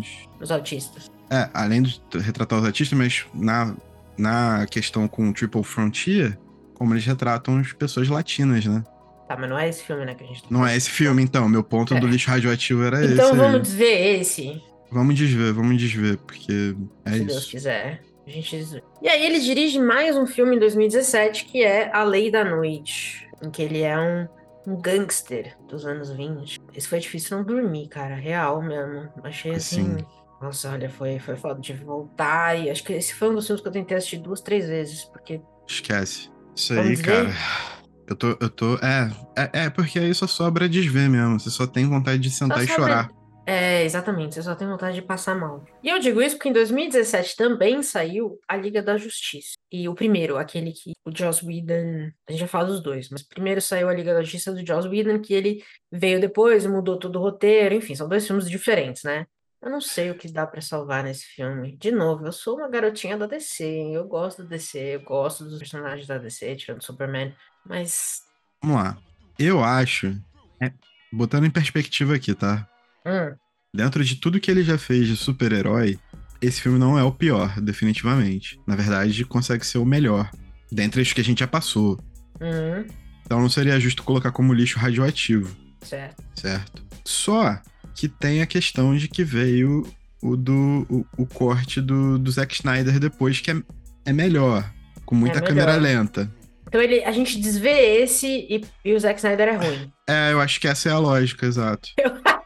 os. Os autistas. É, além de retratar os artistas, mas na, na questão com o Triple Frontier, como eles retratam as pessoas latinas, né? Tá, mas não é esse filme, né, que a gente tá Não é esse filme, então. Meu ponto É. do lixo radioativo era esse. Então aí. vamos desver esse, Vamos desver, vamos desver, porque é se Deus isso. quiser. A gente desvê. E aí ele dirige mais um filme em 2017, que é A Lei da Noite. Em que ele é um, um gangster dos anos 20. Esse foi difícil não dormir, cara. Real mesmo. Achei assim. Assim. Nossa, olha, foi, foi foda. Tive que voltar. E acho que esse foi um dos filmes que eu tentei assistir duas, três vezes. Porque Esquece. Isso Vamos aí, desver? cara. Eu tô, eu tô. É, é, é, porque aí só sobra desver mesmo. Você só tem vontade de sentar Só e sobra- chorar. É, exatamente. Você só tem vontade de passar mal. E eu digo isso porque em 2017 também saiu A Liga da Justiça. E o primeiro, aquele que o Joss Whedon. A gente já fala dos dois, mas primeiro saiu A Liga da Justiça do Joss Whedon, que ele veio depois, mudou todo o roteiro. Enfim, são dois filmes diferentes, né? Eu não sei o que dá pra salvar nesse filme. De novo, eu sou uma garotinha da DC, hein? eu gosto da DC, eu gosto dos personagens da DC, tirando Superman, mas. Vamos lá. Eu acho. é, botando em perspectiva aqui, tá? Hum, Dentro de tudo que ele já fez de super-herói, esse filme não é o pior, definitivamente. Na verdade, consegue ser o melhor. Dentre os que a gente já passou. hum, Então não seria justo colocar como lixo radioativo, certo. certo? Só que tem a questão de que veio o do o, o corte do, do Zack Snyder depois, que é, é melhor. Com muita É melhor. câmera lenta. Então ele, a gente desvê esse e, e o Zack Snyder é ruim. É, eu acho que essa é a lógica, exato.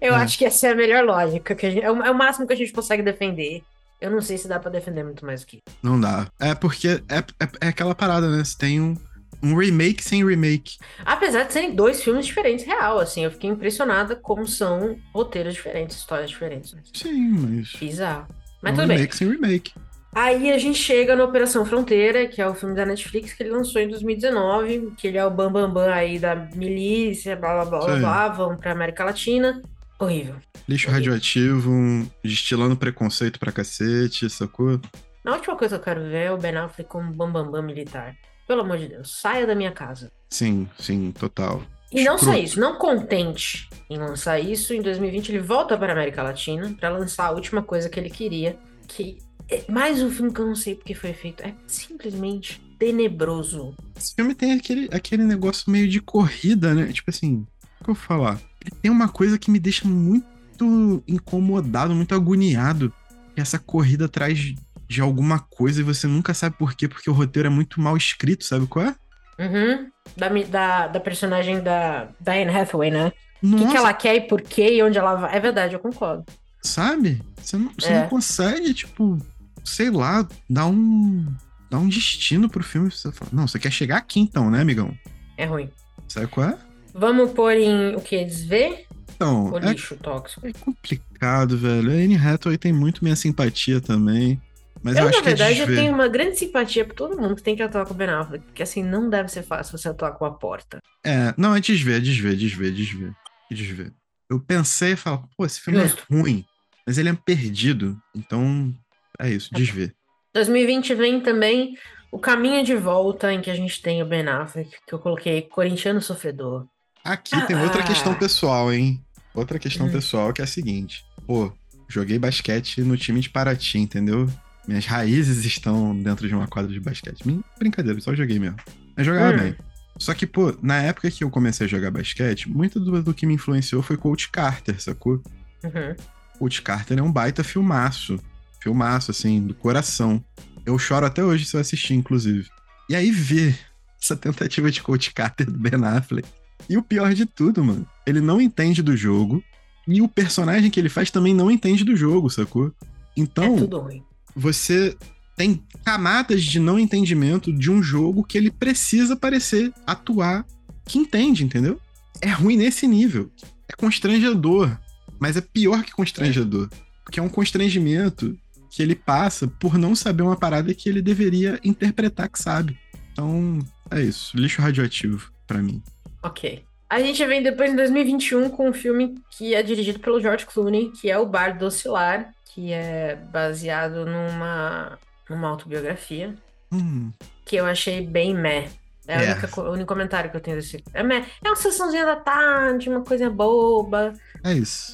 Eu É. acho que essa é a melhor lógica, que gente- é, o, é o máximo que a gente consegue defender. Eu não sei se dá pra defender muito mais do que. Não dá. É porque é, é, é aquela parada, né? Você tem um, Um remake sem remake. Apesar de serem dois filmes diferentes, real, assim, eu fiquei impressionada como são roteiros diferentes, histórias diferentes. né? Sim, mas. Bizarro. Mas um tudo bem. remake sem remake. Aí a gente chega no Operação Fronteira, que é o filme da Netflix que ele lançou em 2019, que ele é o bambambam bam, bam aí da milícia, blá blá blá blá, blá vão pra América Latina. Horrível. Lixo radioativo, um- destilando preconceito pra cacete, sacou? A última coisa que eu quero ver é o Ben Affleck como bambambam bam, bam militar. Pelo amor de Deus, saia da minha casa. Sim, sim, total. E não só isso, não contente em lançar isso, em 2020 ele volta para a América Latina para lançar a última coisa que ele queria, que é mais um filme que eu não sei porque foi feito. É simplesmente tenebroso. Esse filme tem aquele, aquele negócio meio de corrida, né? Tipo assim, o que eu vou falar? Ele tem uma coisa que me deixa muito incomodado, muito agoniado. Que essa corrida atrás de alguma coisa e você nunca sabe por quê, porque o roteiro é muito mal escrito, sabe qual é? Uhum. Da, da, da personagem da Diane Hathaway, né? O que, que ela quer e por quê e onde ela vai. É verdade, eu concordo. sabe? Você não, você É. não consegue, tipo, sei lá, dar um. dar um destino pro filme. Você fala, não, você quer chegar aqui então, né, amigão? É ruim. Sabe qual é? Vamos pôr em o que? Desver Então, ou é lixo tóxico? É complicado, velho. A Anne Hathaway tem muito minha simpatia também. Mas eu, eu, acho na é verdade, eu tenho uma grande simpatia por todo mundo que tem que atuar com o Ben Affleck. Porque assim, não deve ser fácil você atuar com a porta. É, não, é desver, é desver, desver, desver. Desver. Eu pensei e falei, pô, esse filme Justo. é ruim, mas ele é perdido. Então, é isso, desver. 2020 vem também o caminho de volta em que a gente tem o Ben Affleck, que eu coloquei corintiano sofredor. Aqui tem outra Ah. questão pessoal, hein? Outra questão Hum. pessoal que é a seguinte. Pô, joguei basquete no time de Paraty, entendeu? Minhas raízes estão dentro de uma quadra de basquete. Brincadeira, só joguei mesmo. Mas jogava Hum. bem. Só que, pô, na época que eu comecei a jogar basquete, muito do, do que me influenciou foi Coach Carter, sacou? Uhum. Coach Carter é um baita filmaço. Filmaço, assim, do coração. Eu choro até hoje se eu assistir, inclusive. E aí ver essa tentativa de Coach Carter do Ben Affleck. E o pior de tudo, mano, ele não entende do jogo. E o personagem que ele faz também não entende do jogo, sacou? Então, é tudo ruim. Você tem camadas de não entendimento de um jogo que ele precisa parecer, atuar, que entende, entendeu? É ruim nesse nível. É constrangedor. Mas é pior que constrangedor. Porque é um constrangimento que ele passa por não saber uma parada que ele deveria interpretar que sabe. Então, é isso. Lixo radioativo, pra mim. Ok. A gente vem depois em 2021 com um filme que é dirigido pelo George Clooney, que é O Bar do Oscilar, que é baseado numa, numa autobiografia, Hum, que eu achei bem meh. É, a É. única o único comentário que eu tenho desse. É meh. É uma sessãozinha da tarde, uma coisa boba. é isso.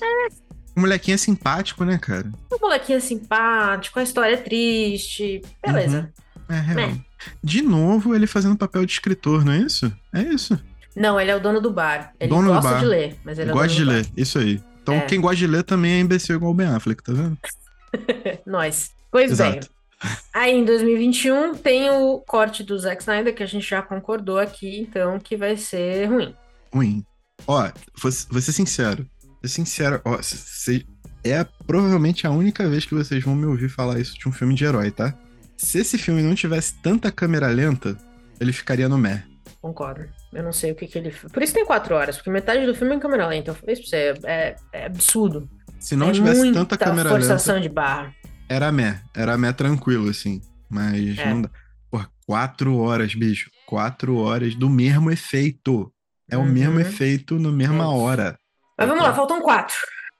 O molequinho é simpático, né, cara? Um molequinho simpático, a história é triste. Beleza. É real. Né? De novo, ele fazendo papel de escritor, não é isso? É isso. Não, ele é o dono do bar. Ele Dono do gosta bar. de ler, mas ele é o Gosta de do ler, isso aí. Então, É. quem gosta de ler também é imbecil igual o Ben Affleck, tá vendo? Nós. Pois Exato. bem. Aí em 2021 tem o corte do Zack Snyder, que a gente já concordou aqui, então, que vai ser ruim. Ruim. Ó, vou, vou ser sincero. Vou ser sincero, ó, cê- é provavelmente a única vez que vocês vão me ouvir falar isso de um filme de herói, tá? Se esse filme não tivesse tanta câmera lenta, ele ficaria no meh. Concordo. Eu não sei o que, que ele. Por isso tem quatro horas, porque metade do filme é em câmera lenta. Eu falei isso pra você. É, é absurdo. Se não é tivesse tanta câmera lenta, forçação de barra. era meh. Era meh tranquilo, assim. Mas É. não dá. Porra, quatro horas, bicho. Quatro horas do mesmo efeito. É o Uhum. mesmo efeito na mesma É hora. Mas vamos lá, faltam quatro.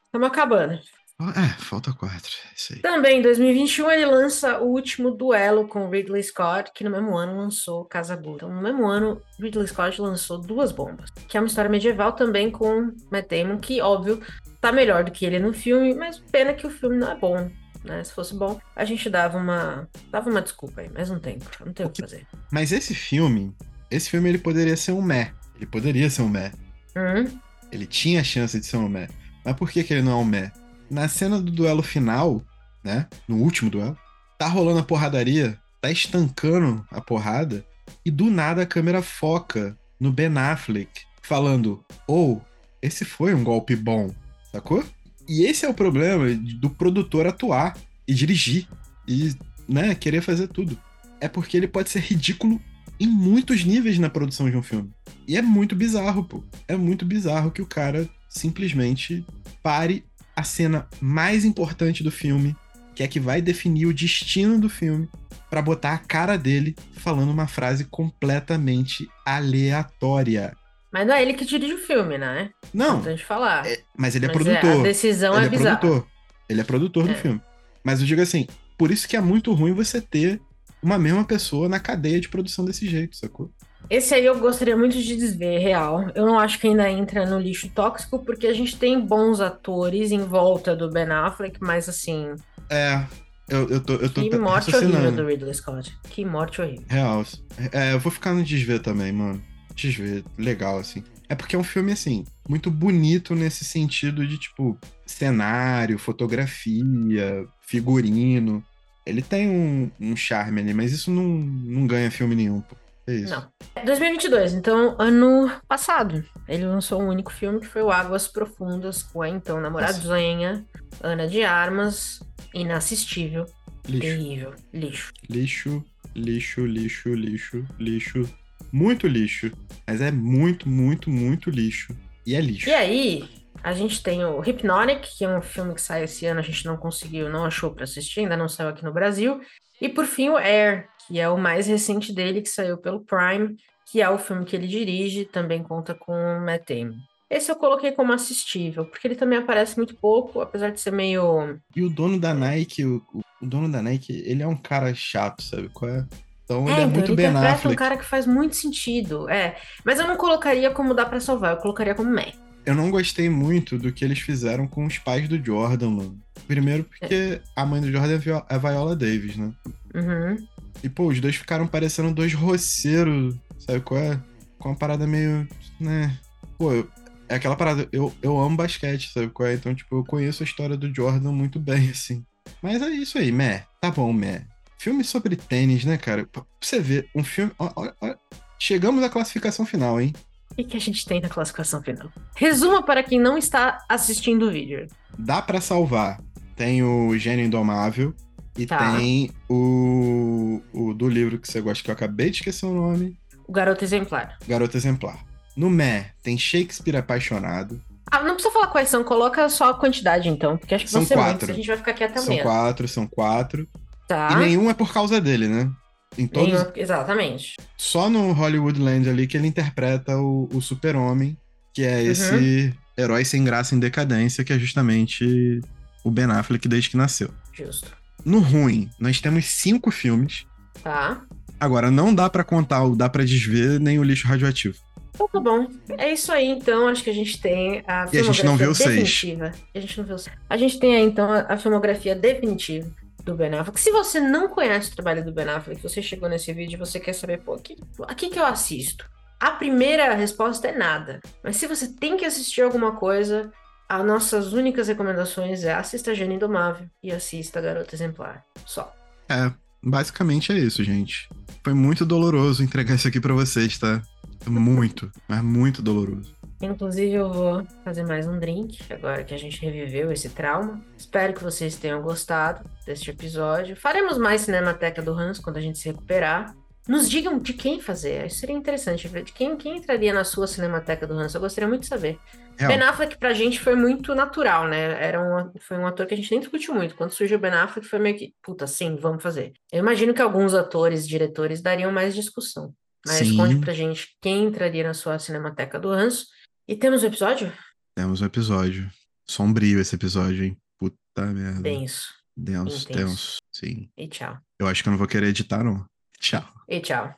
Estamos acabando. É, falta quatro. Isso aí. Também, em 2021, ele lança o último duelo com Ridley Scott, que no mesmo ano lançou Casa Ghoul. Então, no mesmo ano, Ridley Scott lançou Duas Bombas, que é uma história medieval também com Matt Damon, que, óbvio, tá melhor do que ele no filme, mas pena que o filme não é bom. Né? Se fosse bom, a gente dava uma dava uma desculpa aí, mas não tem, não tem o que fazer. Mas esse filme, esse filme ele poderia ser um meh. Ele poderia ser um meh. Hum, Ele tinha a chance de ser um meh. Mas por que, que ele não é um meh? Na cena do duelo final, né? No último duelo, tá rolando a porradaria, tá estancando a porrada, e do nada a câmera foca no Ben Affleck, falando: ou esse foi um golpe bom, sacou? E esse é o problema do produtor atuar e dirigir e, né, querer fazer tudo. É porque ele pode ser ridículo em muitos níveis na produção de um filme. E é muito bizarro, pô. É muito bizarro que o cara simplesmente pare a cena mais importante do filme, que é que vai definir o destino do filme, para botar a cara dele falando uma frase completamente aleatória. Mas não é ele que dirige o filme, né? Não. Importante falar. É, mas ele é Mas produtor. a decisão ele é é bizarra. produtor. Ele é produtor do É. filme. Mas eu digo assim, por isso que é muito ruim você ter uma mesma pessoa na cadeia de produção desse jeito, sacou? Esse aí eu gostaria muito de desver, real. Eu não acho que ainda entra no lixo tóxico, porque a gente tem bons atores em volta do Ben Affleck, mas assim, É, eu, eu tô, eu tô que morte horrível do Ridley Scott. Que morte horrível. Real. É, eu vou ficar no desver também, mano. Desver, legal, assim. É porque é um filme, assim, muito bonito nesse sentido de, tipo, cenário, fotografia, figurino. Ele tem um, um charme ali, mas isso não, não ganha filme nenhum, pô. É isso. Não. 2022, então, ano passado. Ele lançou um único filme que foi o Águas Profundas, com a então namoradinha, Ana de Armas, inassistível, Lixo. terrível, lixo. Lixo, lixo, lixo, lixo, lixo. Muito lixo. Mas é muito, muito, muito lixo. E é lixo. E aí, a gente tem o Hypnotic, que é um filme que saiu esse ano, a gente não conseguiu, não achou pra assistir, ainda não saiu aqui no Brasil. E por fim, o Air, que é o mais recente dele, que saiu pelo Prime, que é o filme que ele dirige, também conta com o Matt Damon. Esse eu coloquei como assistível, porque ele também aparece muito pouco, apesar de ser meio. E o dono da Nike, o, o dono da Nike, ele é um cara chato, sabe qual é? Então ele É, é, então, muito ele Ben Affleck. um cara que faz muito sentido. É. Mas eu não colocaria como dá pra salvar, eu colocaria como meh. Eu não gostei muito do que eles fizeram com os pais do Jordan, mano. Primeiro porque a mãe do Jordan é é a Viola Davis, né? Uhum. E, pô, os dois ficaram parecendo dois roceiros, sabe qual é? Com uma parada meio, né? Pô, eu- é aquela parada, eu, eu amo basquete, sabe qual é? Então, tipo, eu conheço a história do Jordan muito bem, assim. Mas é isso aí, Mé. Tá bom, Mé. Filme sobre tênis, né, cara? Pra você ver, um filme... ó, ó, ó. Chegamos à classificação final, hein? O que, que a gente tem na classificação final? Resuma para quem não está assistindo o vídeo. Dá pra salvar. Tem o Gênio Indomável e Tá. tem o, o do livro que você gosta, que eu acabei de esquecer o nome, O Garoto Exemplar. Garoto Exemplar. No Mé, tem Shakespeare Apaixonado. Ah, não precisa falar quais são, coloca só a quantidade então, porque acho que São vão ser quatro. muitos, a gente vai ficar aqui até São amanhã. quatro, são quatro. Tá? E nenhum é por causa dele, né? Em todos, Nenhum- Exatamente. só no Hollywood Land ali que ele interpreta o, o super-homem, que é Uhum. esse herói sem graça em decadência, que é justamente o Ben Affleck desde que nasceu. Justo. No ruim, nós temos cinco filmes. Tá? Agora, não dá pra contar o Dá Pra Desver nem o Lixo Radioativo. Então tá bom. É isso aí, então. Acho que a gente tem a E a gente não filmografia vê o seis. definitiva. A gente não o seis. A gente tem aí, então, a a filmografia definitiva do Ben Affleck. Se você não conhece o trabalho do Ben Affleck, você chegou nesse vídeo e você quer saber, pô, aqui, aqui que eu assisto. A primeira resposta é nada. Mas se você tem que assistir alguma coisa, as nossas únicas recomendações é assista Gênio Indomável e assista Garota Exemplar. Só. É, basicamente é isso, gente. Foi muito doloroso entregar isso aqui pra vocês, tá? Muito, mas muito doloroso. Inclusive, eu vou fazer mais um drink, agora que a gente reviveu esse trauma. Espero que vocês tenham gostado deste episódio. Faremos mais Cinemateca do Hans quando a gente se recuperar. Nos digam de quem fazer. Isso seria interessante ver de quem, quem entraria na sua Cinemateca do Hans. Eu gostaria muito de saber. Real. Ben Affleck pra gente foi muito natural, né? Era um, foi um ator que a gente nem discutiu muito. Quando surgiu o Ben Affleck foi meio que, puta, sim, vamos fazer. Eu imagino que alguns atores, diretores dariam mais discussão. Mas Sim. conte pra gente quem entraria na sua Cinemateca do Hans. E temos o episódio? Temos um episódio. Sombrio esse episódio, hein? Puta merda. Denso. Denso, intenso. tenso. Sim. E tchau. Eu acho que eu não vou querer editar, não. Tchau. E. Oh.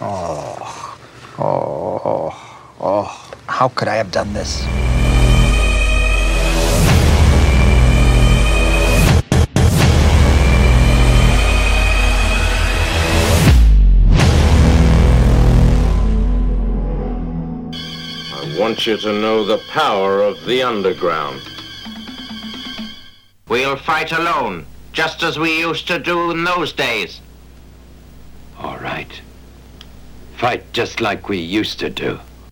Oh. Oh. Oh. How could I have done this? I want you to know the power of the underground. We'll fight alone, just as we used to do in those days. All right. Fight just like we used to do.